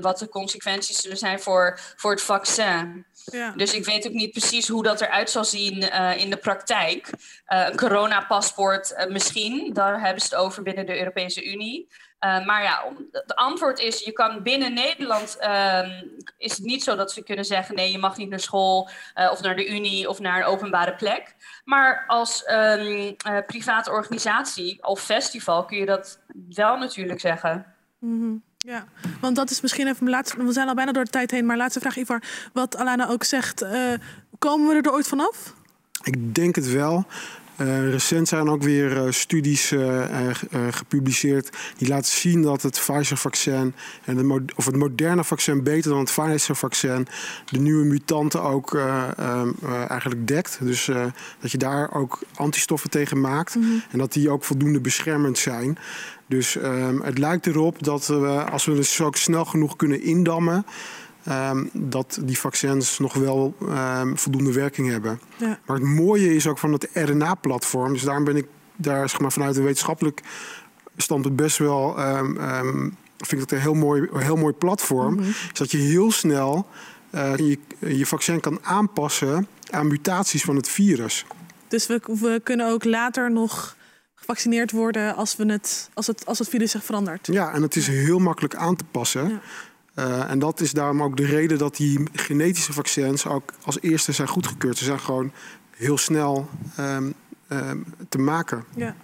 wat de consequenties zullen zijn voor, voor het vaccin. Ja. Dus ik weet ook niet precies hoe dat eruit zal zien eh, in de praktijk. Een coronapaspoort misschien, daar hebben ze het over binnen de Europese Unie. Eh, maar ja, om- het antwoord is, je kan binnen Nederland, ehm, is het niet zo dat we kunnen zeggen, nee, je mag niet naar school eh, of naar de Unie of naar een openbare plek. Maar als ehm, eh, private organisatie of festival kun je dat wel natuurlijk zeggen. Mhm, Ja, want dat is misschien even mijn laatste. We zijn al bijna door de tijd heen, maar laatste vraag, Ivar. Wat Alana ook zegt, eh, komen we er ooit vanaf? Ik denk het wel. Eh, recent zijn ook weer eh, studies eh, ge- gepubliceerd die laten zien dat het Pfizer-vaccin en het, of het moderne vaccin beter dan het Pfizer-vaccin de nieuwe mutanten ook eh, ehm, eh, eigenlijk dekt. Dus dat je daar ook antistoffen tegen maakt en dat die ook voldoende beschermend zijn. Dus ehm, het lijkt erop dat we, als we het zo ook snel genoeg kunnen indammen, ehm, dat die vaccins nog wel ehm, voldoende werking hebben. Ja. Maar het mooie is ook van het RNA-platform. Dus daarom ben ik daar zeg maar, vanuit een wetenschappelijk standpunt best wel. ehm, vind ik het een heel mooi, een heel mooi platform. Mhm. Is dat je heel snel eh, je, je vaccin kan aanpassen aan mutaties van het virus. Dus we, we kunnen ook later nog gevaccineerd worden als, we het, als, het, als het virus zich verandert. Ja, en het is heel makkelijk aan te passen. Eh, en dat is daarom ook de reden dat die genetische vaccins ook als eerste zijn goedgekeurd. Ze zijn gewoon heel snel ehm, ehm, te maken. Ja.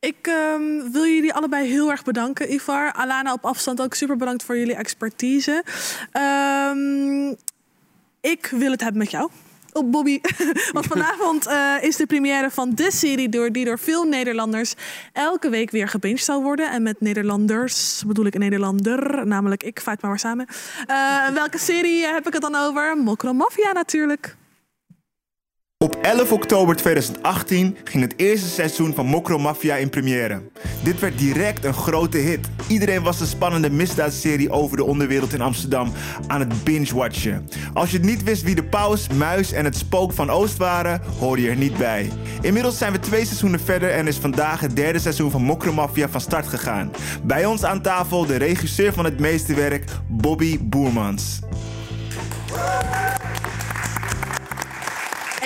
Ik ehm, wil jullie allebei heel erg bedanken, Ivar. Alana op afstand ook super bedankt voor jullie expertise. Ik wil het hebben met jou. Op Bobby. Want vanavond eh, is de première van de serie door, die door veel Nederlanders elke week weer gebinged zal worden. En met Nederlanders bedoel ik een Nederlander, namelijk ik, Fatima maar samen. Eh, welke serie heb ik het dan over? Mokro Mafia natuurlijk. Op 11 oktober 2018 ging het eerste seizoen van Mokro Mafia in première. Dit werd direct een grote hit. Iedereen was de spannende misdaadserie over de onderwereld in Amsterdam aan het binge-watchen. Als je niet wist wie de paus, muis en het spook van Oost waren, hoorde je er niet bij. Inmiddels zijn we twee seizoenen verder en is vandaag het derde seizoen van Mokro Mafia van start gegaan. Bij ons aan tafel de regisseur van het meeste werk, Bobby Boermans.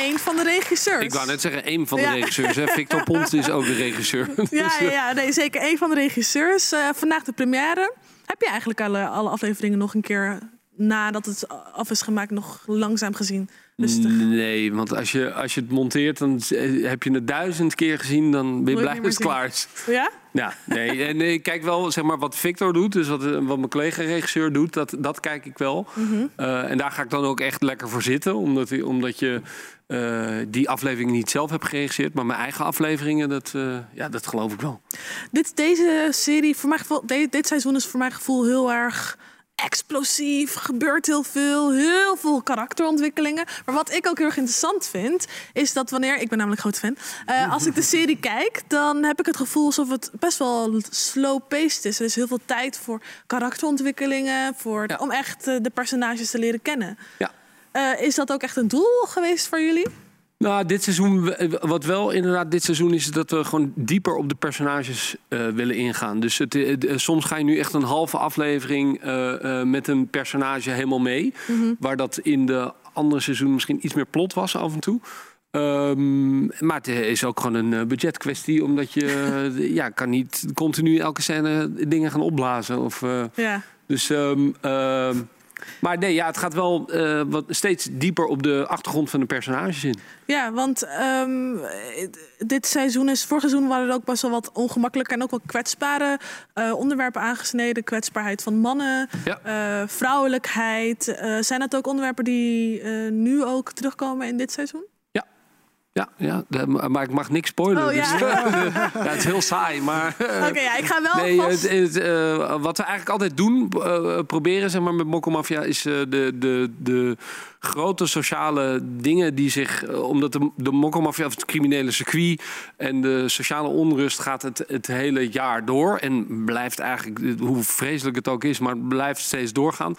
Een van de regisseurs. Ik wou net zeggen, één van de Ja. regisseurs. Hè. Victor Pont is ook de regisseur. Ja, Dus, ja, ja nee, zeker een van de regisseurs. Eh, vandaag de première. Heb je eigenlijk alle, alle afleveringen nog een keer nadat het af is gemaakt nog langzaam gezien? Rustig. Nee, want als je, als je het monteert, dan eh, heb je het duizend keer gezien, dan ben je blij dat het klaar is. Ja? Ja, nee, en ik kijk wel zeg maar, wat Victor doet, dus wat, eh, wat mijn collega-regisseur doet, dat, dat kijk ik wel. Mhm. Eh, en daar ga ik dan ook echt lekker voor zitten, omdat, omdat je eh, die aflevering niet zelf hebt geregisseerd, maar mijn eigen afleveringen, dat, eh, ja, dat geloof ik wel. Dit, deze serie, voor mijn gevoel, de- dit seizoen is voor mijn gevoel heel erg explosief. Gebeurt heel veel, heel veel karakterontwikkelingen. Maar wat ik ook heel erg interessant vind, is dat wanneer, ik ben namelijk groot fan, eh, als ik de serie kijk, dan heb ik het gevoel alsof het best wel slow-paced is. Er is heel veel tijd voor karakterontwikkelingen, voor, om echt de personages te leren kennen. Ja. Eh, is dat ook echt een doel geweest voor jullie? Nou, dit seizoen, wat wel inderdaad dit seizoen is, dat we gewoon dieper op de personages eh, willen ingaan. Dus het, eh, eh, soms ga je nu echt een halve aflevering eh, eh, met een personage helemaal mee. Mhm. Waar dat in de andere seizoen misschien iets meer plot was af en toe. Ehm, maar het is ook gewoon een eh, budgetkwestie, omdat je eh, ja, kan niet continu elke scène dingen gaan opblazen. Of, eh, Ja. dus, ehm, ehm, maar nee, ja, het gaat wel eh, wat steeds dieper op de achtergrond van de personages in. Ja, want ehm, dit seizoen is. Vorig seizoen waren er ook best wel wat ongemakkelijke en ook wel kwetsbare eh, onderwerpen aangesneden. Kwetsbaarheid van mannen, eh, vrouwelijkheid. Zijn dat ook onderwerpen die nu ook terugkomen in dit seizoen? Ja, ja, maar ik mag niks spoilen. Oh, ja. dus, ja, het is heel saai, maar... eh, Oké, ja, ik ga wel Nee, vast- het, het, eh, wat we eigenlijk altijd doen, eh, proberen zeg maar, met Mokkelmafia, is eh, de, de, de grote sociale dingen die zich... eh, omdat de, de Mokkelmafia, of het criminele circuit en de sociale onrust gaat het, het hele jaar door. En blijft eigenlijk, hoe vreselijk het ook is, maar blijft steeds doorgaan.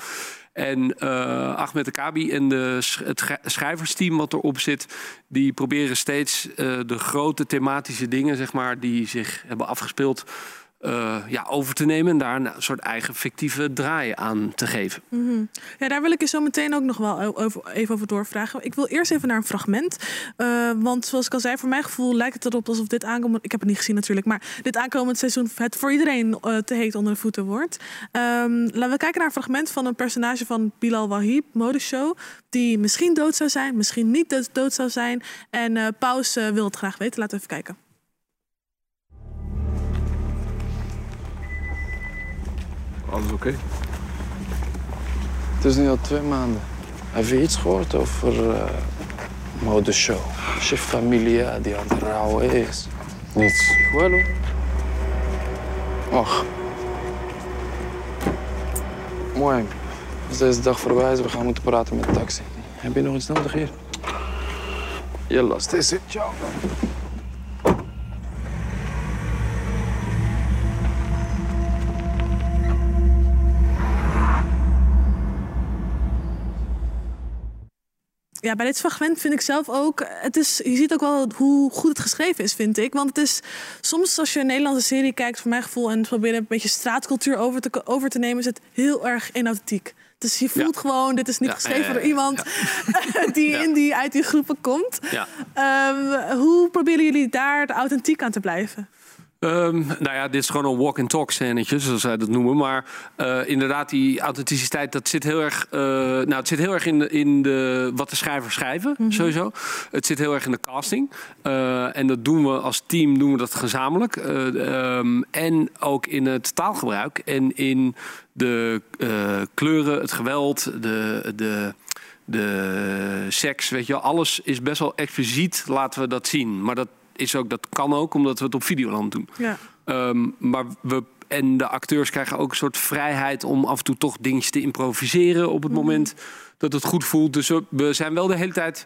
En eh Ahmed de Kabi en de, het sch- schrijversteam wat erop zit... die proberen steeds eh, de grote thematische dingen... Zeg maar, die zich hebben afgespeeld eh, ja, over te nemen... en daar een soort eigen fictieve draai aan te geven. Mhm. Ja, daar wil ik je zo meteen ook nog wel even over doorvragen. Ik wil eerst even naar een fragment. Eh, want zoals ik al zei, voor mijn gevoel lijkt het erop alsof dit aankomend... Ik heb het niet gezien natuurlijk, maar dit aankomend seizoen... het voor iedereen eh, te heet onder de voeten wordt. Ehm, laten we kijken naar een fragment van een personage van Bilal Wahib, modeshow... die misschien dood zou zijn, misschien niet dood, dood zou zijn. En Paus wil het graag weten. Laten we even kijken. Alles oké? Het is nu al twee maanden. Heb je iets gehoord over uh, modeshow? Je familia die aan het rouwen is. Niets. Wel hoor. Och. Mooi. Als deze dag voorbij is, we gaan moeten praten met de taxi. Heb je nog iets nodig hier? Je last is het, ciao. Ja, bij dit fragment vind ik zelf ook. Het is, je ziet ook wel hoe goed het geschreven is, vind ik. Want het is soms als je een Nederlandse serie kijkt, voor mijn gevoel, en probeert een beetje straatcultuur over te, over te nemen, is het heel erg inauthentiek. Dus je voelt gewoon, dit is niet Ja, geschreven ja, door iemand die, in die uit die groepen komt. Ja. Ehm, hoe proberen jullie daar authentiek aan te blijven? Ehm, nou ja, dit is gewoon een walk-and-talk scènetje, zoals zij dat noemen. Maar eh, inderdaad, die authenticiteit, dat zit heel erg, eh, nou, het zit heel erg in, de, in de, wat de schrijvers schrijven, sowieso. Het zit heel erg in de casting. Eh, en dat doen we als team, doen we dat gezamenlijk. Eh, ehm, en ook in het taalgebruik en in de kleuren, het geweld, de... de de seks, weet je alles is best wel expliciet, laten we dat zien. Maar dat is ook, dat kan ook, omdat we het op Videoland doen. Ja. Ehm, maar we, en de acteurs krijgen ook een soort vrijheid om af en toe toch dingetjes te improviseren op het moment dat het goed voelt. Dus we zijn wel de hele tijd,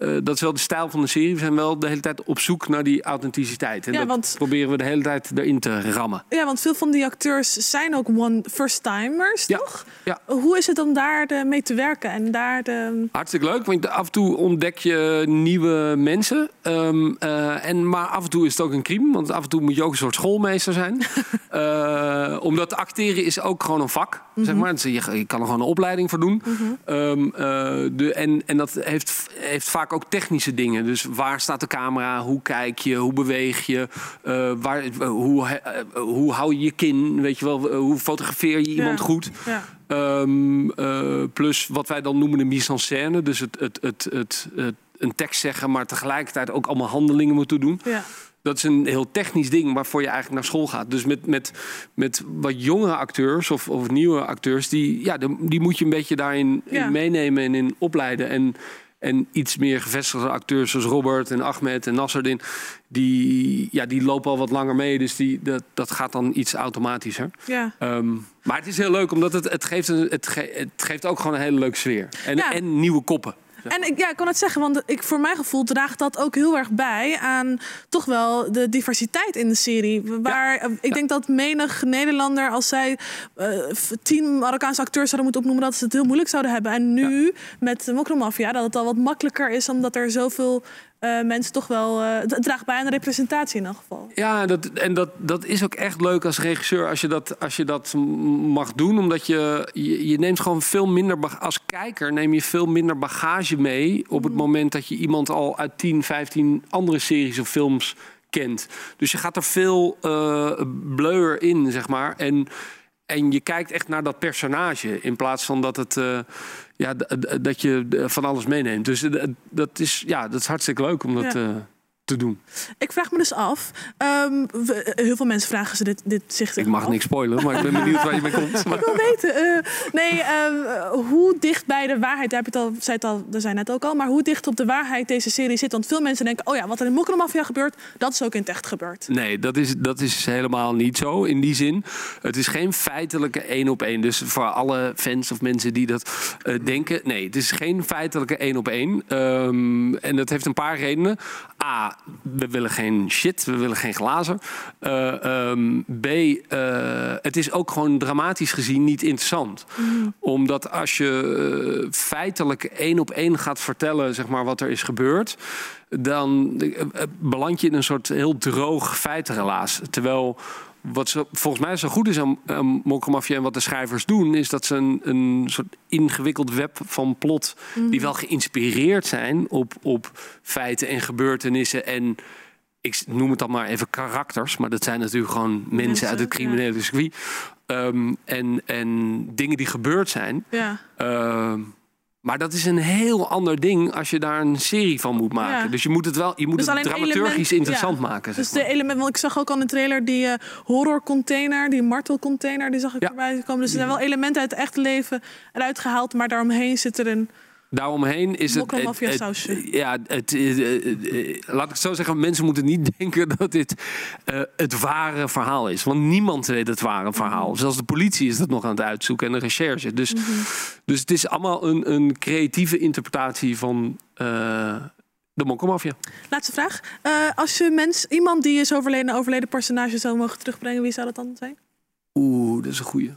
eh, dat is wel de stijl van de serie, we zijn wel de hele tijd op zoek naar die authenticiteit. En Ja, dat want- proberen we de hele tijd erin te rammen. Ja, want veel van die acteurs zijn ook one first-timers, toch? Ja. Hoe is het om daar de, mee te werken en daar de... Hartstikke leuk, want af en toe ontdek je nieuwe mensen. Ehm, eh, en, maar af en toe is het ook een crime, want af en toe moet je ook een soort schoolmeester zijn. Eh, omdat acteren is ook gewoon een vak, zeg maar. Dus je, je kan er gewoon een opleiding voor doen. Mhm. Ehm, Ehm, eh, de, en en dat heeft, heeft vaak ook technische dingen. Dus waar staat de camera? Hoe kijk je? Hoe beweeg je? Eh, waar, hoe, eh, hoe hou je je kin? Weet je wel, hoe fotografeer je iemand Ja. goed? Ja. Ehm, eh, plus wat wij dan noemen de mise en scène. Dus het, het, het, het, het- een tekst zeggen, maar tegelijkertijd ook allemaal handelingen moeten doen. Ja. Dat is een heel technisch ding waarvoor je eigenlijk naar school gaat. Dus met, met, met wat jongere acteurs of, of nieuwe acteurs, die, ja, die moet je een beetje daarin Ja. meenemen en in opleiden. En, en iets meer gevestigde acteurs zoals Robert en Ahmed en Nasserdin, die, ja, die lopen al wat langer mee. Dus die, dat, dat gaat dan iets automatischer. Ja. Ehm, maar het is heel leuk, omdat het, het, geeft een, het, ge- het geeft ook gewoon een hele leuke sfeer. En, Ja. en nieuwe koppen. En ik, ja, ik kan het zeggen, want ik, voor mijn gevoel draagt dat ook heel erg bij aan toch wel de diversiteit in de serie. Waar eh, ik denk dat menig Nederlander, als zij eh, tien Marokkaanse acteurs zouden moeten opnoemen, dat ze het heel moeilijk zouden hebben. En nu met de Mokromafia, dat het al wat makkelijker is, omdat er zoveel eh, mensen toch wel. eh, het draagt bij aan de representatie in elk geval. Ja, dat, en dat, dat is ook echt leuk als regisseur als je dat, als je dat mag doen. Omdat je, je, je neemt gewoon veel minder... Als kijker neem je veel minder bagage mee... op het moment dat je iemand al uit 10, 15 andere series of films kent. Dus je gaat er veel bleuer in, zeg maar. En, en je kijkt echt naar dat personage... in plaats van dat het... eh, ja, dat je eh, van alles meeneemt. Dus eh, dat is, ja, dat is hartstikke leuk om dat Ja. Eh, te doen. Ik vraag me dus af. ehm, we- heel veel mensen vragen ze dit, dit zich Ik mag niks spoilen, maar ik ben benieuwd waar je mee komt. Ik wil weten, eh, nee, ehm, hoe dicht bij de waarheid, daar heb je het al, zei het al, daar zijn net ook al, maar hoe dicht op de waarheid deze serie zit. Want veel mensen denken, oh ja, wat er in Mokromafia gebeurt, dat is ook in het echt gebeurd. Nee, dat is, dat is helemaal niet zo in die zin. Het is geen feitelijke één op één. Dus voor alle fans of mensen die dat eh, denken. Nee, het is geen feitelijke één op één. Ehm, en dat heeft een paar redenen. A, we willen geen shit. We willen geen glazen. Eh, ehm, B, eh, het is ook gewoon dramatisch gezien niet interessant. Omdat als je eh, feitelijk één op één gaat vertellen zeg maar, wat er is gebeurd... dan beland je in een soort heel droog feitenrelaas. Terwijl wat zo, volgens mij zo goed is aan, aan Mokromafia en wat de schrijvers doen... is dat ze een, een soort ingewikkeld web van plot... die wel geïnspireerd zijn op, op feiten en gebeurtenissen... en ik noem het dan maar even karakters, maar dat zijn natuurlijk gewoon mensen, Mensen, uit het criminele circuit. Ehm, en, en dingen die gebeurd zijn. Ja. Ehm, maar dat is een heel ander ding als je daar een serie van moet maken. Ja. Dus je moet het wel, je moet Dus het dramaturgisch element- interessant ja. maken. zeg Dus de element, want ik zag ook al in de trailer die eh, horrorcontainer, die martelcontainer, die zag ik erbij komen. Dus er zijn wel elementen uit het echte leven eruit gehaald, maar daaromheen zit er een. Daaromheen is het. Ja, het, eh, eh, eh, laat ik het zo zeggen. Mensen moeten niet denken dat dit het ware verhaal is. Want niemand weet het ware verhaal. Zelfs de politie is dat nog aan het uitzoeken en de recherche. Dus, dus het is allemaal een, een creatieve interpretatie van eh, de Mokromafia. Laatste vraag. Als je mens, iemand die is overleden, overleden personage zou mogen terugbrengen, wie zou dat dan zijn? Oeh, dat is een goeie.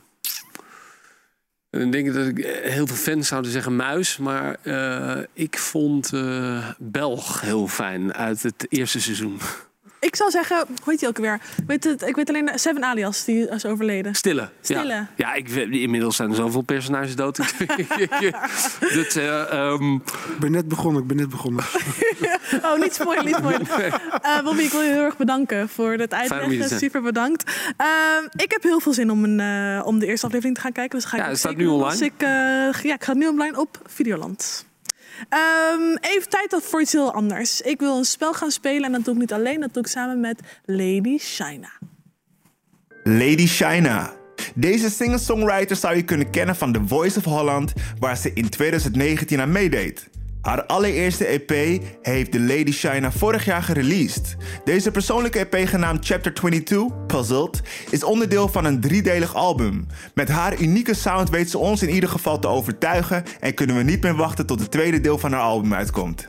Dan denk ik dat ik heel veel fans zouden zeggen muis. Maar eh, ik vond eh, Belg heel fijn uit het eerste seizoen. Ik zou zeggen, hoe heet die ook weer? Weet het, ik weet alleen Seven Alias, die is overleden. Stille. Stille. Ja, ja ik, inmiddels zijn er zoveel personages dood. dat, eh, ehm, Ik ben net begonnen, ik ben net begonnen. Oh, niet spoilen, niet spoilen. Eh Bobby, ik wil je heel erg bedanken voor het uitleggen. Super bedankt. Ehm, ik heb heel veel zin om, een, eh, om de eerste aflevering te gaan kijken. Dus ga ik Ja, het staat nu online. Dus ik, eh, ja, ik ga nu online op Videoland. Ehm, even tijd voor iets heel anders. Ik wil een spel gaan spelen en dat doe ik niet alleen. Dat doe ik samen met Lady Shina. Lady Shina. Deze singer-songwriter zou je kunnen kennen van The Voice of Holland, waar ze in 2019 aan meedeed. Haar allereerste EP heeft de Lady Shina vorig jaar gereleased. Deze persoonlijke EP genaamd Chapter 22, Puzzled, is onderdeel van een driedelig album. Met haar unieke sound weet ze ons in ieder geval te overtuigen en kunnen we niet meer wachten tot het tweede deel van haar album uitkomt.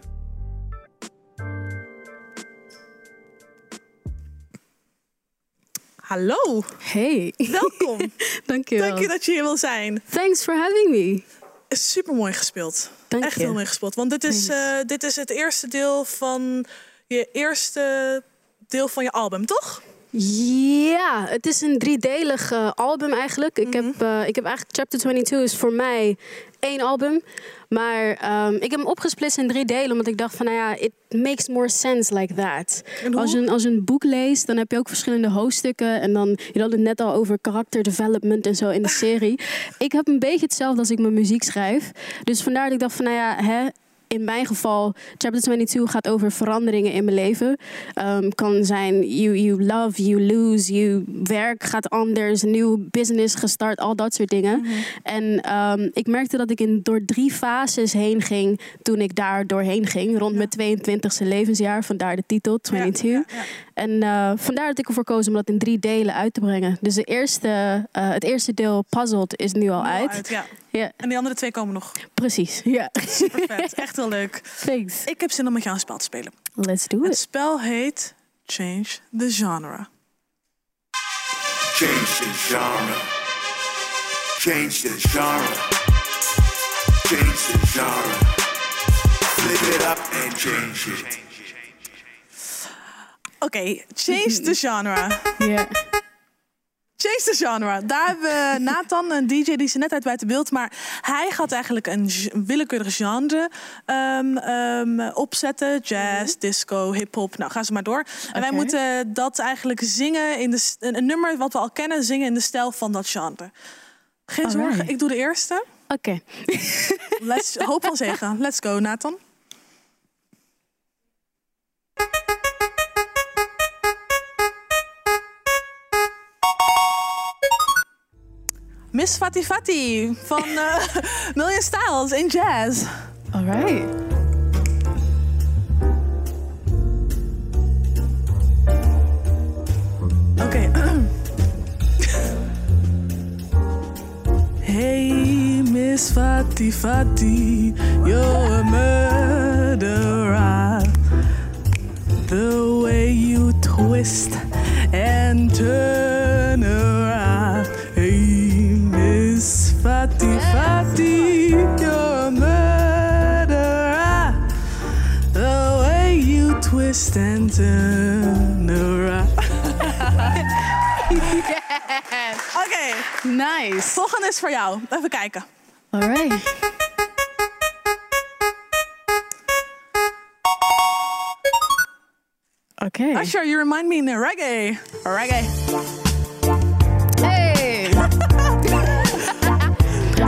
Hallo. Hey. Welkom. Dankjewel. Dank je dat je hier wil zijn. Thanks for having me. Super mooi gespeeld. Dank Echt je. heel mooi gespeeld. Want dit is, eh, dit is het eerste deel van je eerste deel van je album, toch? Ja, het is een driedelig album eigenlijk. Ik, heb, eh, ik heb eigenlijk Chapter 22 is voor mij één album. Maar ehm, ik heb hem opgesplitst in drie delen, omdat ik dacht van, nou ja, it makes more sense like that. Als je, een- als je een boek leest, dan heb je ook verschillende hoofdstukken. En dan, je had het net al over character development en zo in de serie. ik heb een beetje hetzelfde als ik mijn muziek schrijf. Dus vandaar dat ik dacht van, nou ja, hè, in mijn geval, chapter 22 gaat over veranderingen in mijn leven. Ehm, kan zijn, you, you love, you lose, you werk gaat anders, nieuw business gestart, al dat soort dingen. En ehm, ik merkte dat ik in, door drie fases heen ging toen ik daar doorheen ging. Rond mijn 22e levensjaar, vandaar de titel, 22. En eh, vandaar dat ik ervoor koos om dat in drie delen uit te brengen. Dus de eerste, eh, het eerste deel, Puzzled, is nu al uit. Uit, ja. En die andere twee komen nog. Precies, ja. Super vet. Echt heel leuk. Thanks. Ik heb zin om met jou een spel te spelen. Let's do Het it. spel heet Change the Genre. Change the genre. Change the genre. Change the genre. Flip it up and change it. Oké, change the genre. Ja. Change the genre. Daar hebben we Nathan, een DJ, die er net uit buiten beeld. Maar hij gaat eigenlijk een willekeurig genre ehm, ehm, opzetten. Jazz, disco, hip-hop. Nou, ga ze maar door. En wij moeten dat eigenlijk zingen in de, een, nummer wat we al kennen, zingen in de stijl van dat genre. Geen zorgen, ik doe de eerste. Oké. Let's, hoop van zegen. Let's go, Nathan. Miss Fati Fati van eh, Million Styles in jazz. All right. Oké. hey, Miss Fati Fati, you're a murderer. The way you twist and turn around. You twist and turn around. Oké, Nice. volgende is voor jou. Even kijken. All right. Okay. Usher, you remind me in reggae. Reggae. Hey.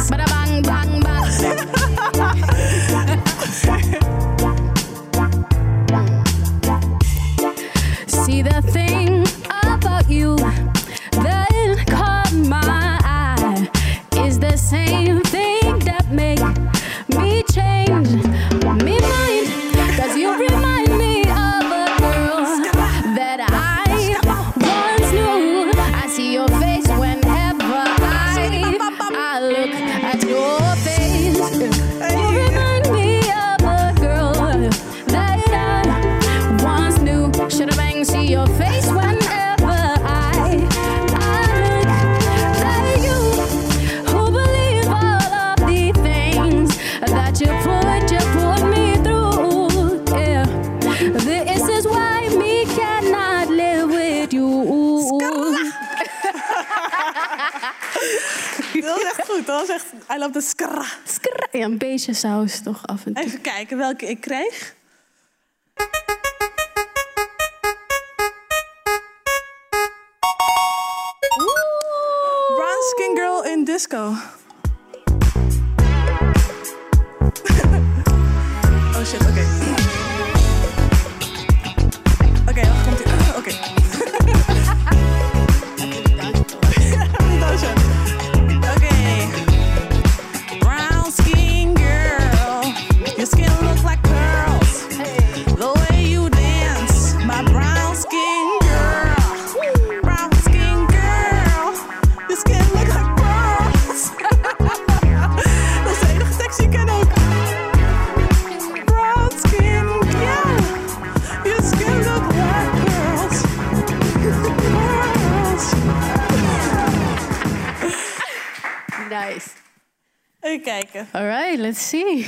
Bada bang bang bang. love the skra. Skr- Ja, een beetje saus toch af en toe. Even kijken welke ik kreeg. Brown Skin Girl in Disco. Even. All right, let's see.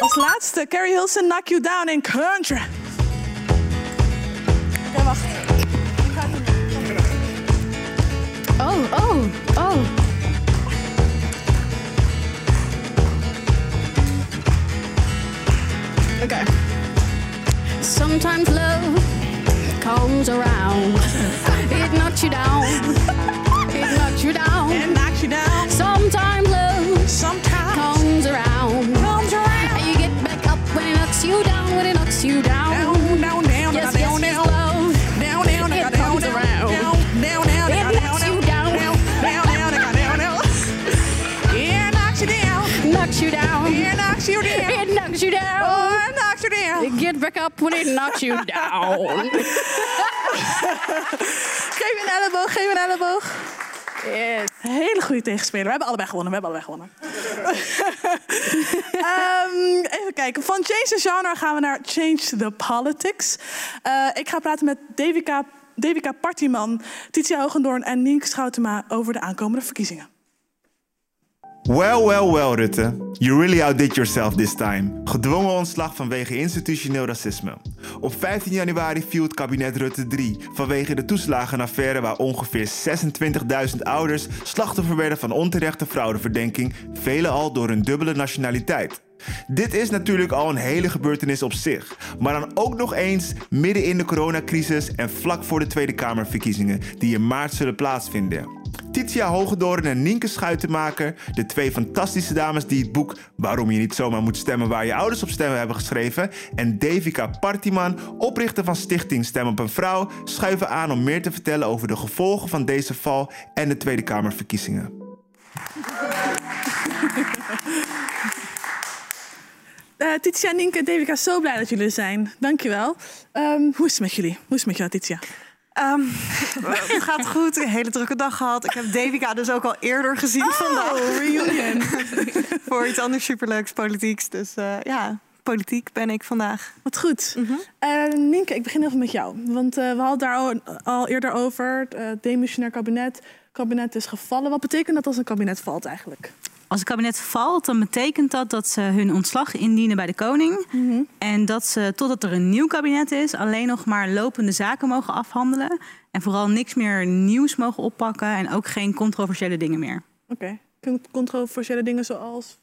Als laatste, Carrie Hilson, Knock You Down in Country. Oké, wacht. Oh, oh, oh. Okay. Sometimes love comes around. It knocks you down. It knocks you down. It knocks you down. Sometimes love Sometimes comes around. comes around. And you get back up when it knocks you down. When it knocks you. Down, back up when it knocks you down. Geef een elleboog, geef een elleboog. yes. Hele goede tegenspeler. We hebben allebei gewonnen. We hebben allebei gewonnen. Ehm, even kijken. Van Change the Genre gaan we naar Change the Politics. Eh, ik ga praten met Devika, Devika Partiman, Titia Hogendoorn en Nienke Schoutema over de aankomende verkiezingen. Well, well, well, Rutte. You really outdid yourself this time. Gedwongen ontslag vanwege institutioneel racisme. Op 15 januari viel het kabinet Rutte 3 vanwege de toeslagenaffaire waar ongeveer 26.000 ouders slachtoffer werden van onterechte fraudeverdenking, velen al door hun dubbele nationaliteit. Dit is natuurlijk al een hele gebeurtenis op zich, maar dan ook nog eens midden in de coronacrisis en vlak voor de Tweede Kamerverkiezingen die in maart zullen plaatsvinden. Titia Hogedoorn en Nienke Schuitenmaker, de twee fantastische dames die het boek Waarom je niet zomaar moet stemmen waar je ouders op stemmen hebben geschreven, en Devika Partiman, oprichter van stichting Stem op een Vrouw, schuiven aan om meer te vertellen over de gevolgen van deze val en de Tweede Kamerverkiezingen. Eh Titia, Nienke, Devika, zo blij dat jullie er zijn. Dankjewel. Ehm hoe is het met jullie? Hoe is het met jou, Titia? Ehm, het gaat goed, een hele drukke dag gehad. Ik heb Devika dus ook al eerder gezien vandaag. Oh, reunion. Voor iets anders superleuks, politieks. Dus eh, ja, politiek ben ik vandaag. Wat goed. Eh, Nienke, ik begin even met jou. Want eh, we hadden daar al, al eerder over. Het demissionair kabinet. Het kabinet is gevallen. Wat betekent dat als een kabinet valt eigenlijk? Als het kabinet valt, dan betekent dat dat ze hun ontslag indienen bij de koning. En dat ze, totdat er een nieuw kabinet is, alleen nog maar lopende zaken mogen afhandelen. En vooral niks meer nieuws mogen oppakken en ook geen controversiële dingen meer. Oké. Controversiële dingen zoals...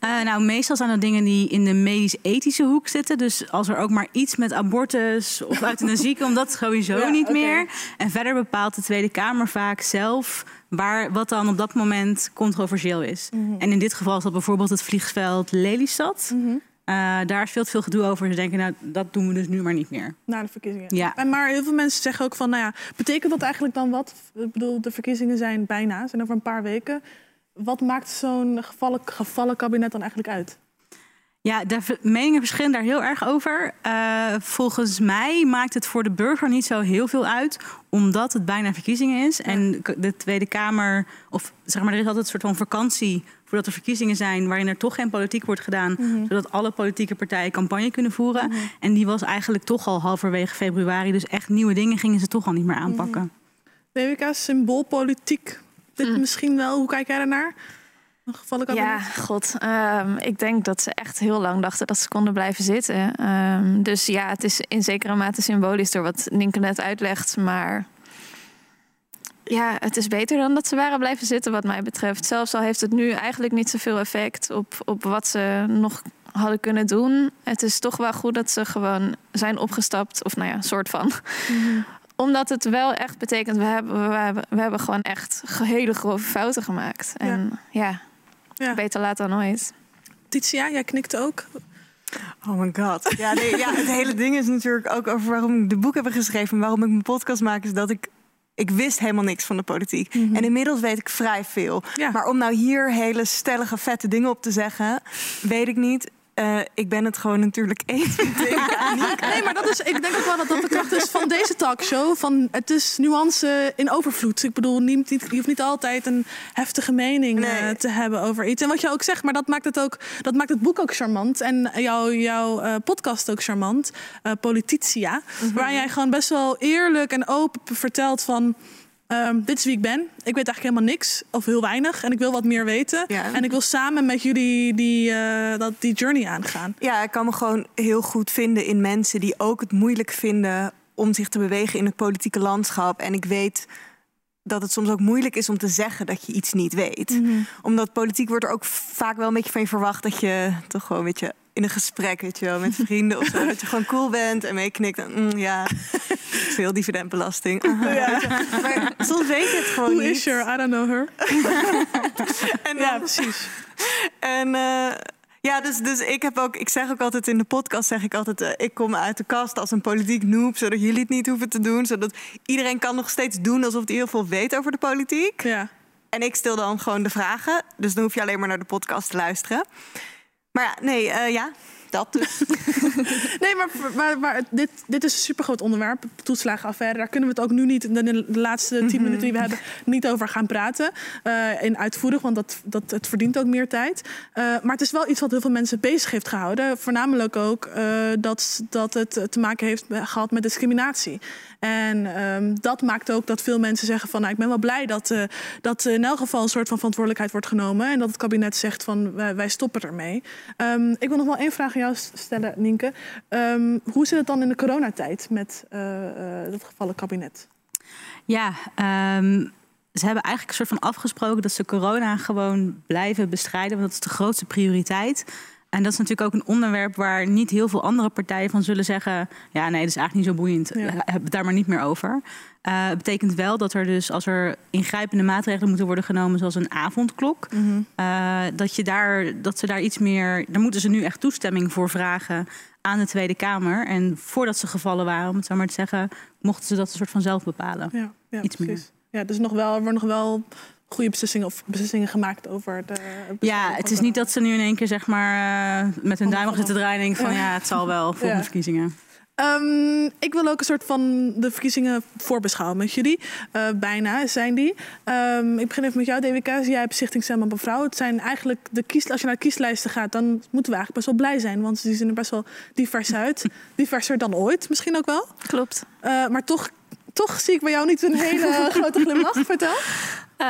Eh, nou, meestal zijn dat dingen die in de medisch-ethische hoek zitten. Dus als er ook maar iets met abortus of euthanasie komt, dat sowieso Ja, niet meer. En verder bepaalt de Tweede Kamer vaak zelf waar, wat dan op dat moment controversieel is. Mhm. En in dit geval is dat bijvoorbeeld het vliegveld Lelystad. Mhm. Eh, daar is veel te veel gedoe over. Ze denken, nou, dat doen we dus nu maar niet meer. Na de verkiezingen. Ja. En maar heel veel mensen zeggen ook van, nou ja, betekent dat eigenlijk dan wat? Ik bedoel, de verkiezingen zijn bijna, zijn over een paar weken. Wat maakt zo'n gevallen, gevallen kabinet dan eigenlijk uit? Ja, de meningen verschillen daar heel erg over. Eh, volgens mij maakt het voor de burger niet zo heel veel uit, omdat het bijna verkiezingen is. En de Tweede Kamer, of zeg maar, er is altijd een soort van vakantie voordat er verkiezingen zijn, waarin er toch geen politiek wordt gedaan, Mhm. zodat alle politieke partijen campagne kunnen voeren. En die was eigenlijk toch al halverwege februari, dus echt nieuwe dingen gingen ze toch al niet meer aanpakken. DWK, symboolpolitiek. Dit misschien wel. Hoe kijk jij daarnaar? Ja, god. ehm, ik denk dat ze echt heel lang dachten dat ze konden blijven zitten. Ehm, dus ja, het is in zekere mate symbolisch door wat Nienke net uitlegt. Maar ja, het is beter dan dat ze waren blijven zitten wat mij betreft. Zelfs al heeft het nu eigenlijk niet zoveel effect op, op wat ze nog hadden kunnen doen. Het is toch wel goed dat ze gewoon zijn opgestapt. Of nou ja, soort van. Omdat het wel echt betekent, we hebben, we hebben, we hebben gewoon echt hele grove fouten gemaakt. En ja, beter laat dan nooit. Titia, jij knikt ook. Oh my god. Ja, nee, ja, het hele ding is natuurlijk ook over waarom ik de boek heb geschreven... en waarom ik mijn podcast maak, is dat ik... Ik wist helemaal niks van de politiek. En inmiddels weet ik vrij veel. Maar om nou hier hele stellige, vette dingen op te zeggen... weet ik niet. Eh, ik ben het gewoon natuurlijk eens. Nee, maar dat is, ik denk ook wel dat dat de kracht is van deze talkshow. Van, het is nuance in overvloed. Ik bedoel, niet, niet, je hoeft niet altijd een heftige mening eh, te hebben over iets. En wat je ook zegt, maar dat maakt het, ook, dat maakt het boek ook charmant. En jouw jouw eh, podcast ook charmant. Polititia. Waar jij gewoon best wel eerlijk en open vertelt van... ehm, dit is wie ik ben. Ik weet eigenlijk helemaal niks of heel weinig. En ik wil wat meer weten. En ik wil samen met jullie die, eh, dat, die journey aangaan. Ja, ik kan me gewoon heel goed vinden in mensen die ook het moeilijk vinden om zich te bewegen in het politieke landschap. En ik weet dat het soms ook moeilijk is om te zeggen dat je iets niet weet. Mhm. Omdat politiek wordt er ook vaak wel een beetje van je verwacht dat je toch gewoon een beetje in een gesprek, weet je wel, met vrienden of zo, dat je gewoon cool bent en meeknikt. Mm, ja, veel dividendbelasting. Aha, Ja. Maar soms weet je het gewoon Who niet. is her? I don't know her. En ja, precies. En eh, ja, dus, dus ik heb ook, ik zeg ook altijd in de podcast, zeg ik altijd, eh, ik kom uit de kast als een politiek noob, zodat jullie het niet hoeven te doen, zodat iedereen kan nog steeds doen alsof hij heel veel weet over de politiek. Ja. En ik stel dan gewoon de vragen, dus dan hoef je alleen maar naar de podcast te luisteren. Maar ja, nee, eh, ja, dat dus. Nee, maar, maar, maar dit, dit is een supergroot onderwerp, toeslagenaffaire. Daar kunnen we het ook nu niet, in de, laatste tien Mhm. minuten die we hebben, niet over gaan praten. eh, in uitvoerig, want dat, dat, het verdient ook meer tijd. Eh, maar het is wel iets wat heel veel mensen bezig heeft gehouden. Voornamelijk ook eh, dat, dat het te maken heeft gehad met discriminatie. En ehm, dat maakt ook dat veel mensen zeggen van... Nou, ik ben wel blij dat, eh, dat in elk geval een soort van verantwoordelijkheid wordt genomen... en dat het kabinet zegt van wij, wij stoppen ermee. Ehm, ik wil nog wel één vraag aan jou stellen, Nienke. Ehm, hoe zit het dan in de coronatijd met eh, eh, dat gevallen kabinet? Ja, ehm, ze hebben eigenlijk een soort van afgesproken dat ze corona gewoon blijven bestrijden. Want dat is de grootste prioriteit. En dat is natuurlijk ook een onderwerp waar niet heel veel andere partijen van zullen zeggen: ja, nee, dat is eigenlijk niet zo boeiend. Heb het daar maar niet meer over. Het betekent wel dat er dus als er ingrijpende maatregelen moeten worden genomen, zoals een avondklok, eh, dat, je daar, dat ze daar iets meer. Daar moeten ze nu echt toestemming voor vragen aan de Tweede Kamer. En voordat ze gevallen waren, om het zo maar te zeggen, mochten ze dat een soort van zelf bepalen. Ja, ja iets meer. precies. Ja, dus nog wel, er nog wel goede beslissingen of beslissingen gemaakt over de. Ja, het is niet dat ze nu in één keer zeg maar eh, met hun duim zitten draaien van Ja. ja, het zal wel volgende Ja. verkiezingen. Ehm, ik wil ook een soort van de verkiezingen voorbeschouwen met jullie. Eh, bijna zijn die. Ehm, ik begin even met jou, DWK. Jij hebt Stichting Stem op een Vrouw. Het zijn eigenlijk de kies, als je naar de kieslijsten gaat, dan moeten we eigenlijk best wel blij zijn. Want die zien er best wel divers uit. Diverser dan ooit, misschien ook wel. Klopt. maar toch, toch zie ik bij jou niet een hele grote glimlach. Vertel. Eh,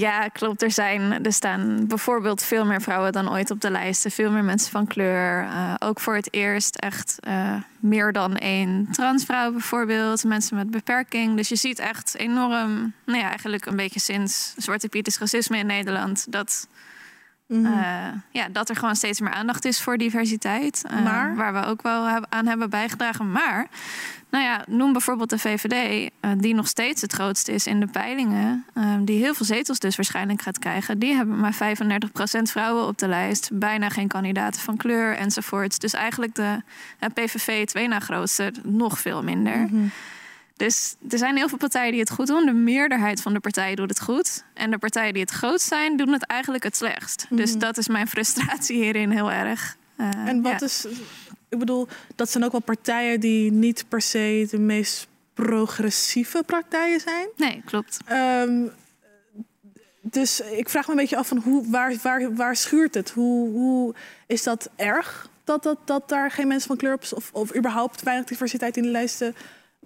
ja, klopt. Er, zijn, er staan bijvoorbeeld veel meer vrouwen dan ooit op de lijsten. Veel meer mensen van kleur. Eh, ook voor het eerst echt eh, meer dan één transvrouw bijvoorbeeld. Mensen met beperking. Dus je ziet echt enorm, nou ja, eigenlijk een beetje sinds Zwarte Piet is racisme in Nederland... dat, Mhm. eh, ja, dat er gewoon steeds meer aandacht is voor diversiteit. Eh, Maar? Waar we ook wel heb- aan hebben bijgedragen. Maar, nou ja, noem bijvoorbeeld de VVD, eh, die nog steeds het grootste is in de peilingen. eh, die heel veel zetels dus waarschijnlijk gaat krijgen. Die hebben maar 35% vrouwen op de lijst. Bijna geen kandidaten van kleur enzovoorts. Dus eigenlijk de PVV, twee na grootste, nog veel minder. Dus er zijn heel veel partijen die het goed doen. De meerderheid van de partijen doet het goed. En de partijen die het groot zijn, doen het eigenlijk het slechtst. Dus Mhm. dat is mijn frustratie hierin heel erg. Eh, En wat ja. is. Ik bedoel, dat zijn ook wel partijen die niet per se de meest progressieve partijen zijn. Nee, klopt. Ehm, dus ik vraag me een beetje af van hoe, waar, waar, waar schuurt het? Hoe, hoe is dat erg dat, dat, dat daar geen mensen van kleur op of, of überhaupt weinig diversiteit in de lijsten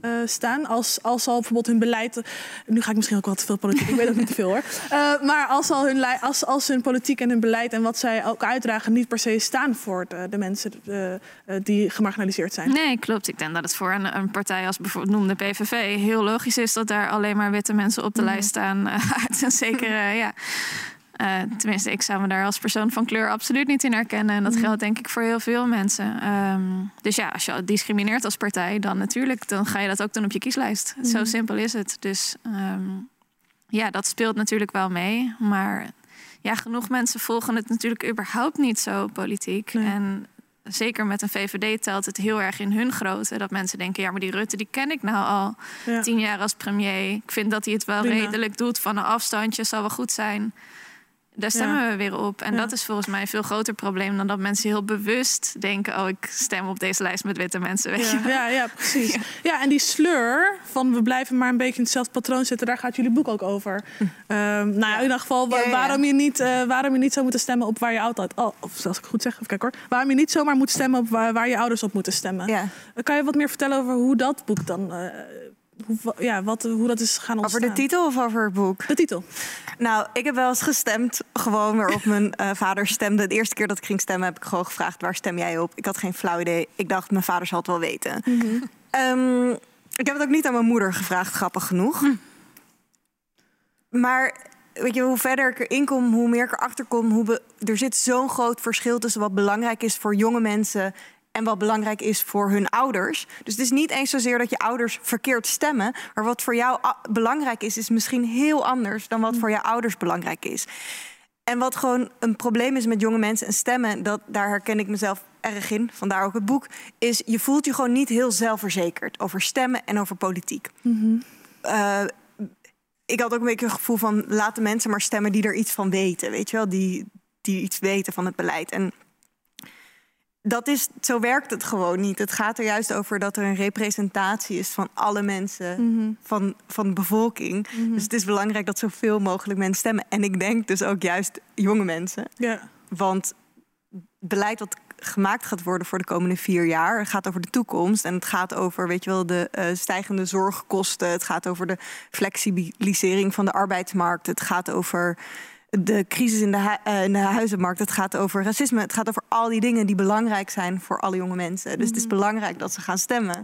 eh, staan? Als, als al bijvoorbeeld hun beleid. Nu ga ik misschien ook wel te veel politiek, ik weet ook niet te veel hoor. Eh, maar als, al hun, lei- als, als hun politiek en hun beleid en wat zij ook uitdragen niet per se staan voor de, de mensen eh, die gemarginaliseerd zijn. Nee, klopt. Ik denk dat het voor een, een partij als bijvoorbeeld noemde PVV heel logisch is dat daar alleen maar witte mensen op de Mhm. lijst staan. eh, uit een zekere, ja. Eh, tenminste, ik zou me daar als persoon van kleur absoluut niet in herkennen. En dat Mhm. geldt denk ik voor heel veel mensen. Ehm, dus ja, als je discrimineert als partij, dan natuurlijk, dan ga je dat ook doen op je kieslijst. Zo Mhm. simpel is het. Dus ehm, ja, dat speelt natuurlijk wel mee. Maar ja, genoeg mensen volgen het natuurlijk überhaupt niet zo politiek. En zeker met een VVD telt het heel erg in hun grootte. Dat mensen denken, ja, maar die Rutte, die ken ik nou al Ja. tien jaar als premier. Ik vind dat hij het wel Prima. redelijk doet van een afstandje, zal wel goed zijn. Daar stemmen Ja. we weer op. En Ja. dat is volgens mij een veel groter probleem dan dat mensen heel bewust denken: oh, ik stem op deze lijst met witte mensen. Weet Ja, ja, ja, precies. Ja. en die sleur van we blijven maar een beetje in hetzelfde patroon zitten, daar gaat jullie boek ook over. Ehm, nou ja, in ieder geval wa- waarom je niet, eh, waarom je niet zou moeten stemmen op waar je altijd, oh, of als ik goed zeg, even kijken hoor, waarom je niet zomaar moet stemmen op waar, waar je ouders op moeten stemmen. Ja. Kan je wat meer vertellen over hoe dat boek dan eh, hoe, ja, wat, hoe dat is gaan ontstaan. Over de titel of over het boek? De titel. Nou, ik heb wel eens gestemd, gewoon waarop mijn eh, vader stemde. De eerste keer dat ik ging stemmen, heb ik gewoon gevraagd: waar stem jij op? Ik had geen flauw idee. Ik dacht, mijn vader zal het wel weten. Ehm, ik heb het ook niet aan mijn moeder gevraagd, grappig genoeg. Maar weet je, hoe verder ik erin kom, hoe meer ik erachter kom. Hoe er zit zo'n groot verschil tussen wat belangrijk is voor jonge mensen en wat belangrijk is voor hun ouders. Dus het is niet eens zozeer dat je ouders verkeerd stemmen. Maar wat voor jou belangrijk is, is misschien heel anders dan wat voor je ouders belangrijk is. En wat gewoon een probleem is met jonge mensen en stemmen, dat, daar herken ik mezelf erg in, vandaar ook het boek, is je voelt je gewoon niet heel zelfverzekerd over stemmen en over politiek. Eh, ik had ook een beetje het gevoel van laat de mensen maar stemmen die er iets van weten, weet je wel, die, die iets weten van het beleid. En dat is, zo werkt het gewoon niet. Het gaat er juist over dat er een representatie is van alle mensen, van, van de bevolking. Dus het is belangrijk dat zoveel mogelijk mensen stemmen. En ik denk dus ook juist jonge mensen. Ja. Want beleid wat gemaakt gaat worden voor de komende vier jaar. Het gaat over de toekomst en het gaat over, weet je wel, de eh, stijgende zorgkosten. Het gaat over de flexibilisering van de arbeidsmarkt. Het gaat over de crisis in de, hu- eh, in de huizenmarkt. Het gaat over racisme. Het gaat over al die dingen die belangrijk zijn voor alle jonge mensen. Dus het is belangrijk dat ze gaan stemmen.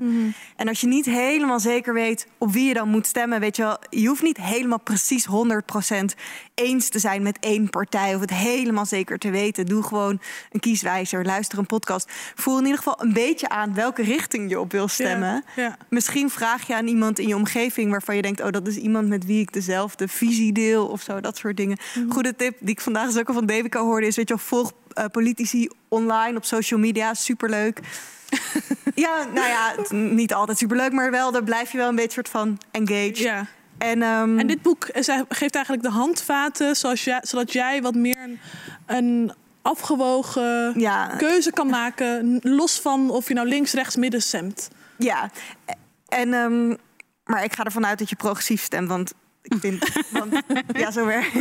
En als je niet helemaal zeker weet op wie je dan moet stemmen, weet je wel, je hoeft niet helemaal precies 100% eens te zijn met één partij of het helemaal zeker te weten. Doe gewoon een kieswijzer, luister een podcast. Voel in ieder geval een beetje aan welke richting je op wil stemmen. ja. Misschien vraag je aan iemand in je omgeving waarvan je denkt: oh, dat is iemand met wie ik dezelfde visie deel of zo, dat soort dingen. Goede tip die ik vandaag dus ook al van Devika hoorde is: weet je wel, volg eh, politici online op social media, superleuk. ja, nou ja, niet altijd superleuk, maar wel, daar blijf je wel een beetje soort van engaged. Ja. En, ehm, En dit boek eh, geeft eigenlijk de handvaten zoals jij, zodat jij wat meer een, een afgewogen keuze kan maken. Los van of je nou links, rechts, midden stemt. Ja, en, ehm, maar ik ga ervan uit dat je progressief stemt, want ik vind... want, ja, zo werkt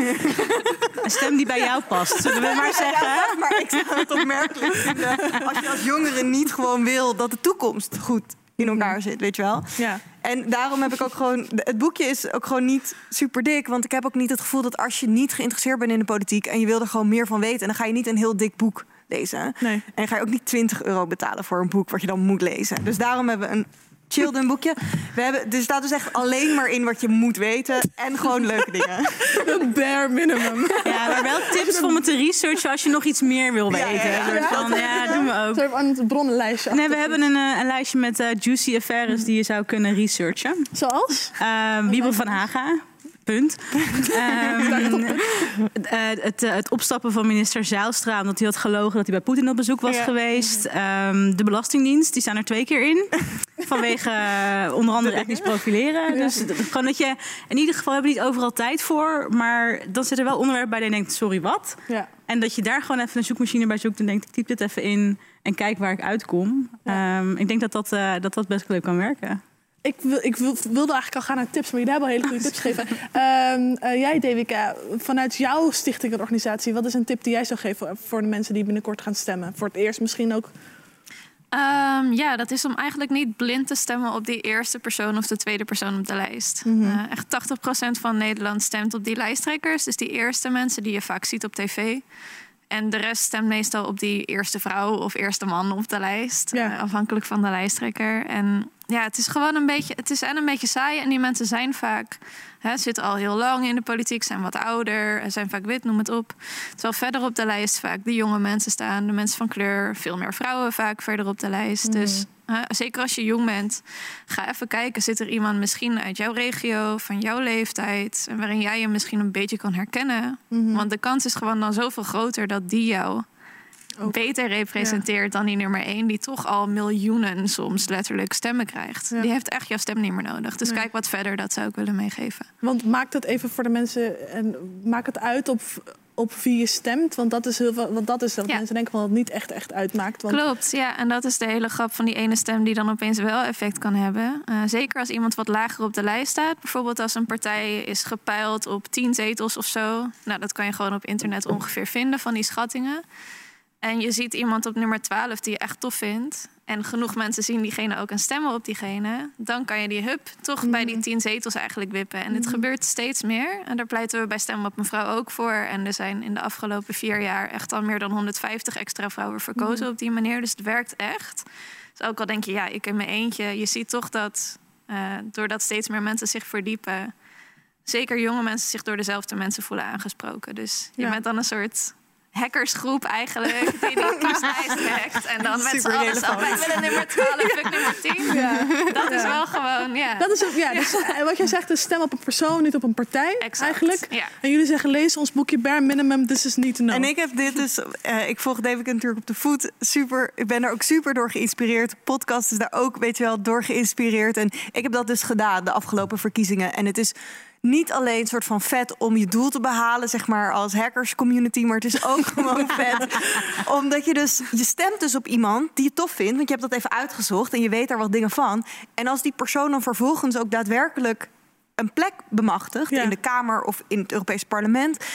Een stem die bij jou past, zullen we maar zeggen. Ja, maar ik zou het opmerkelijk vinden als je als jongere niet gewoon wil dat de toekomst goed in elkaar zit, weet je wel? Ja. En daarom heb ik ook gewoon... Het boekje is ook gewoon niet super dik. Want ik heb ook niet het gevoel dat als je niet geïnteresseerd bent in de politiek... en je wil er gewoon meer van weten... dan ga je niet een heel dik boek lezen. Nee. En ga je ook niet 20 euro betalen voor een boek wat je dan moet lezen. Dus daarom hebben we een chilled boekje. We hebben, er staat dus echt alleen maar in wat je moet weten. En gewoon leuke dingen. Een bare minimum. Ja, maar wel tips om het te researchen als je nog iets meer wil weten. ja, ja. Een ja, doen we ook. Zo aan het bronnenlijstje. Nee, we hebben een, eh, een lijstje met eh, juicy affaires die je zou kunnen researchen. Zoals? Wiebel van Haga. Punt. Ehm, eh, het, eh, het opstappen van minister Zijlstra... omdat hij had gelogen dat hij bij Poetin op bezoek was Ja. geweest. Ehm, de Belastingdienst, die staan er twee keer in. Vanwege eh, onder andere etnisch profileren. Dus gewoon dat je... In ieder geval hebben we niet overal tijd voor. Maar dan zit er wel onderwerp bij dat je denkt... sorry, wat? Ja. En dat je daar gewoon even een zoekmachine bij zoekt... en denkt, ik typ dit even in en kijk waar ik uitkom. Ehm, ik denk dat dat, eh, dat dat best leuk kan werken. Ik, wil, ik wil, wilde eigenlijk al gaan naar tips, maar jullie hebben al hele goede tips gegeven. Ehm, eh, jij, Devika, vanuit jouw stichting en organisatie, wat is een tip die jij zou geven voor, voor de mensen die binnenkort gaan stemmen? Voor het eerst misschien ook. Ehm, ja, dat is om eigenlijk niet blind te stemmen op die eerste persoon of de tweede persoon op de lijst. Mhm. Eh, echt 80% van Nederland stemt op die lijsttrekkers. Dus die eerste mensen die je vaak ziet op tv. En de rest stemt meestal op die eerste vrouw of eerste man op de lijst. eh, afhankelijk van de lijsttrekker. En ja, het is gewoon een beetje, het is en een beetje saai. En die mensen zijn vaak, hè, zitten al heel lang in de politiek, zijn wat ouder, zijn vaak wit, noem het op. Terwijl verder op de lijst vaak de jonge mensen staan, de mensen van kleur, veel meer vrouwen vaak verder op de lijst. Dus hè, zeker als je jong bent, ga even kijken, zit er iemand misschien uit jouw regio, van jouw leeftijd, en waarin jij je misschien een beetje kan herkennen. Want de kans is gewoon dan zoveel groter dat die jou beter representeert dan die nummer één, die toch al miljoenen soms letterlijk stemmen krijgt. Die heeft echt jouw stem niet meer nodig. Dus Nee. kijk wat verder, dat zou ik willen meegeven. Want maakt het even voor de mensen en maak het uit op, op wie je stemt. Want dat is heel veel. Want dat is dat mensen denken van dat het niet echt, echt uitmaakt. Want Klopt, ja. En dat is de hele grap van die ene stem die dan opeens wel effect kan hebben. Eh, zeker als iemand wat lager op de lijst staat. Bijvoorbeeld als een partij is gepeild op 10 zetels of zo. Nou, dat kan je gewoon op internet ongeveer vinden van die schattingen. En je ziet iemand op nummer 12 die je echt tof vindt. en genoeg mensen zien diegene ook en stemmen op diegene, dan kan je die hub toch bij die tien zetels eigenlijk wippen. En dit Mhm. gebeurt steeds meer. En daar pleiten we bij Stem op Mevrouw ook voor. En er zijn in de afgelopen vier jaar echt al meer dan 150 extra vrouwen verkozen Mhm. op die manier. Dus het werkt echt. Dus ook al denk je, ja, ik in mijn eentje. Je ziet toch dat eh, doordat steeds meer mensen zich verdiepen, zeker jonge mensen zich door dezelfde mensen voelen aangesproken. Dus je Ja. bent dan een soort hackersgroep eigenlijk, die die kieslijst hackt. En dan met z'n allen zo, wij willen nummer 12, fuck nummer 10. Ja. Dat is Ja. wel gewoon, ja. Dat is ja, dus, wat jij zegt, is stem op een persoon, niet op een partij eigenlijk. ja. En jullie zeggen, lees ons boekje Bare Minimum, this is need to know. En ik heb dit dus, eh, ik volg David natuurlijk op de voet. Super, ik ben er ook super door geïnspireerd. De podcast is daar ook, weet je wel, door geïnspireerd. En ik heb dat dus gedaan de afgelopen verkiezingen. En het is niet alleen een soort van vet om je doel te behalen, zeg maar, als hackers community, maar het is ook gewoon vet. Omdat je dus, je stemt dus op iemand die je tof vindt, want je hebt dat even uitgezocht en je weet daar wat dingen van. En als die persoon dan vervolgens ook daadwerkelijk een plek bemachtigt in de Kamer of in het Europees Parlement,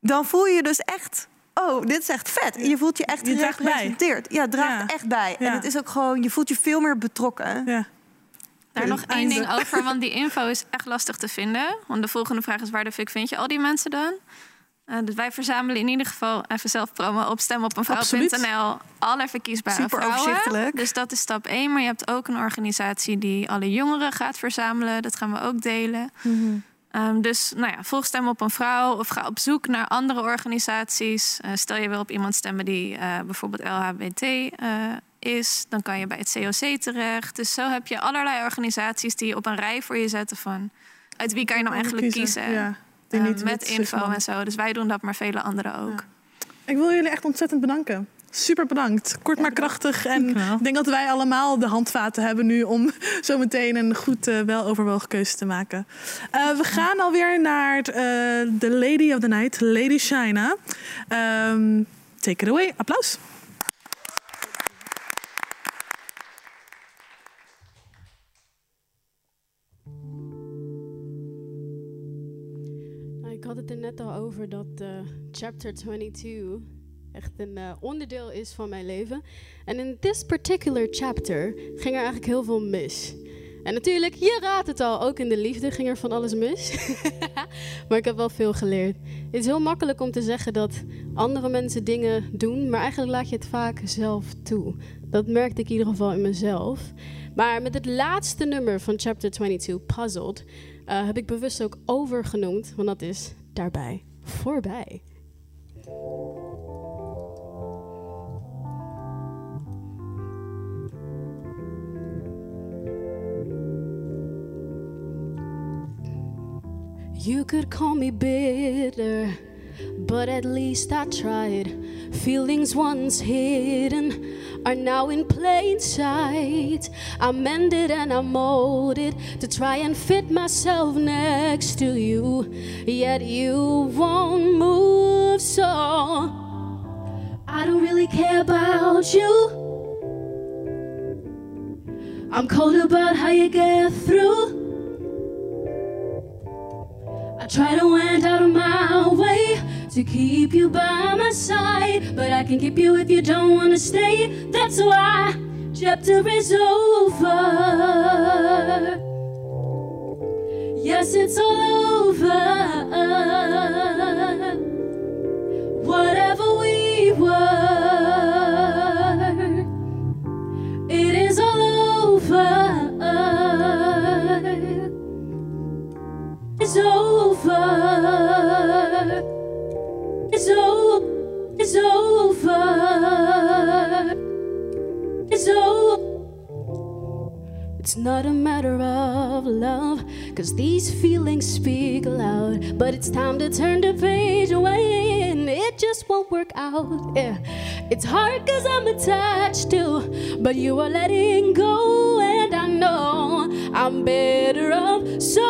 dan voel je je dus echt. Oh, dit is echt vet. Je voelt je echt Je. Ja, het draagt echt bij. En Ja. het is ook gewoon, je voelt je veel meer betrokken. Ja. Daar nog één ding over, want die info is echt lastig te vinden. Want de volgende vraag is: waar de fuck vind je al die mensen dan? Eh, dus wij verzamelen in ieder geval even zelf promo op stemopenvrouw.nl alle verkiesbare Super vrouwen. Dus dat is stap 1. Maar je hebt ook een organisatie die alle jongeren gaat verzamelen. Dat gaan we ook delen. Ehm, dus nou ja, volg Stem op een Vrouw of ga op zoek naar andere organisaties. Eh, stel je wil op iemand stemmen die eh, bijvoorbeeld LHBT is, dan kan je bij het COC terecht. Dus zo heb je allerlei organisaties die op een rij voor je zetten van uit wie kan je nou eigenlijk Kiezen, kiezen. ja. Die Eh, met info en zo. Dus wij doen dat, maar vele anderen ook. Ik wil jullie echt ontzettend bedanken. Super bedankt. Kort maar krachtig. En ik denk dat wij allemaal de handvaten hebben nu om zo meteen een goed, eh, weloverwogen keuze te maken. Eh, we gaan alweer naar eh, de Lady of the Night, Lady Shina. Ehm, take it away. Applaus. Net al over dat eh, chapter 22 echt een eh, onderdeel is van mijn leven. En in this particular chapter ging er eigenlijk heel veel mis. En natuurlijk, je raadt het al, ook in de liefde ging er van alles mis. maar ik heb wel veel geleerd. Het is heel makkelijk om te zeggen dat andere mensen dingen doen, maar eigenlijk laat je het vaak zelf toe. Dat merkte ik in ieder geval in mezelf. Maar met het laatste nummer van chapter 22, Puzzled, eh, heb ik bewust ook overgenoemd, want dat is daarbij voorbij. You could call me bitter, but at least I tried. Feelings once hidden are now in plain sight. I mended and I molded to try and fit myself next to you, yet you won't move. So I don't really care about you. I'm cold about how you get through. I try to went out of my way to keep you by my side, but I can keep you if you don't wanna stay. That's why chapter is over. Yes, it's all over. Whatever we were, it is all over. It's over. It's over. It's over. It's not a matter of love, cause these feelings speak loud. But it's time to turn the page away, and it just won't work out. Yeah, it's hard cause I'm attached to, but you are letting go, and I know I'm better off so.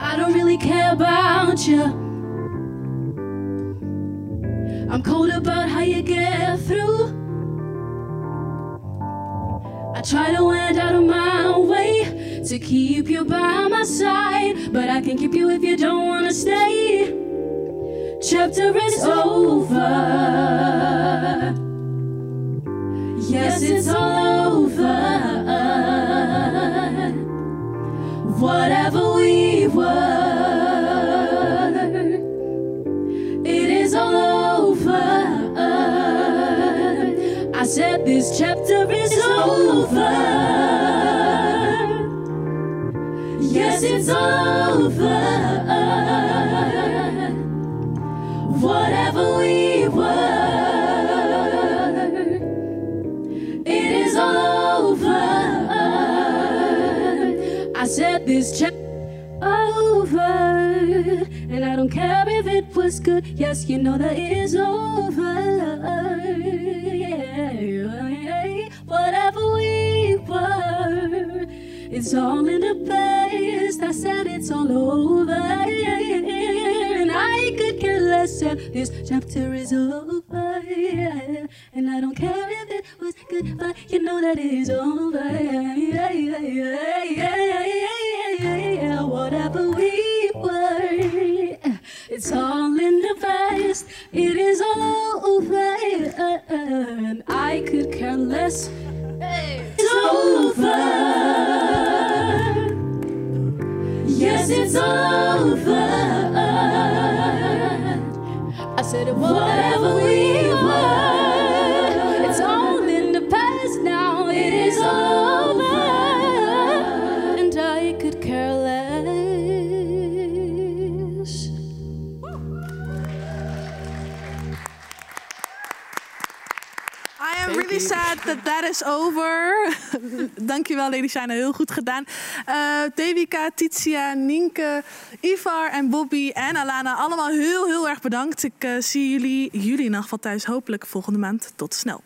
I don't really care about you. I'm cold about how you get through. I try to went out of my way to keep you by my side, but I can keep you if you don't wanna stay. Chapter is over. Yes, it's all over. Whatever we were, said this chapter is over. Yes, it's over. Whatever we were, it is all over. I said this chapter over, and I don't care if it was good. Yes, you know that it is over. Yeah, whatever we were, it's all in the past. I said it's all over, and I could care less if this chapter is over. And I don't care if it was good, but you know that it is over. Yeah. Whatever we were, it's all in the past. It is all over, and I could care less. It's over. Yes, it's over. I said, whatever we were, Sad that is over. Dankjewel, Shine. Heel goed gedaan. Eh Devika, Titia, Nienke, Ivar en Bobby en Alana. Allemaal heel, heel erg bedankt. Ik eh, zie jullie, jullie in ieder thuis hopelijk volgende maand. Tot snel.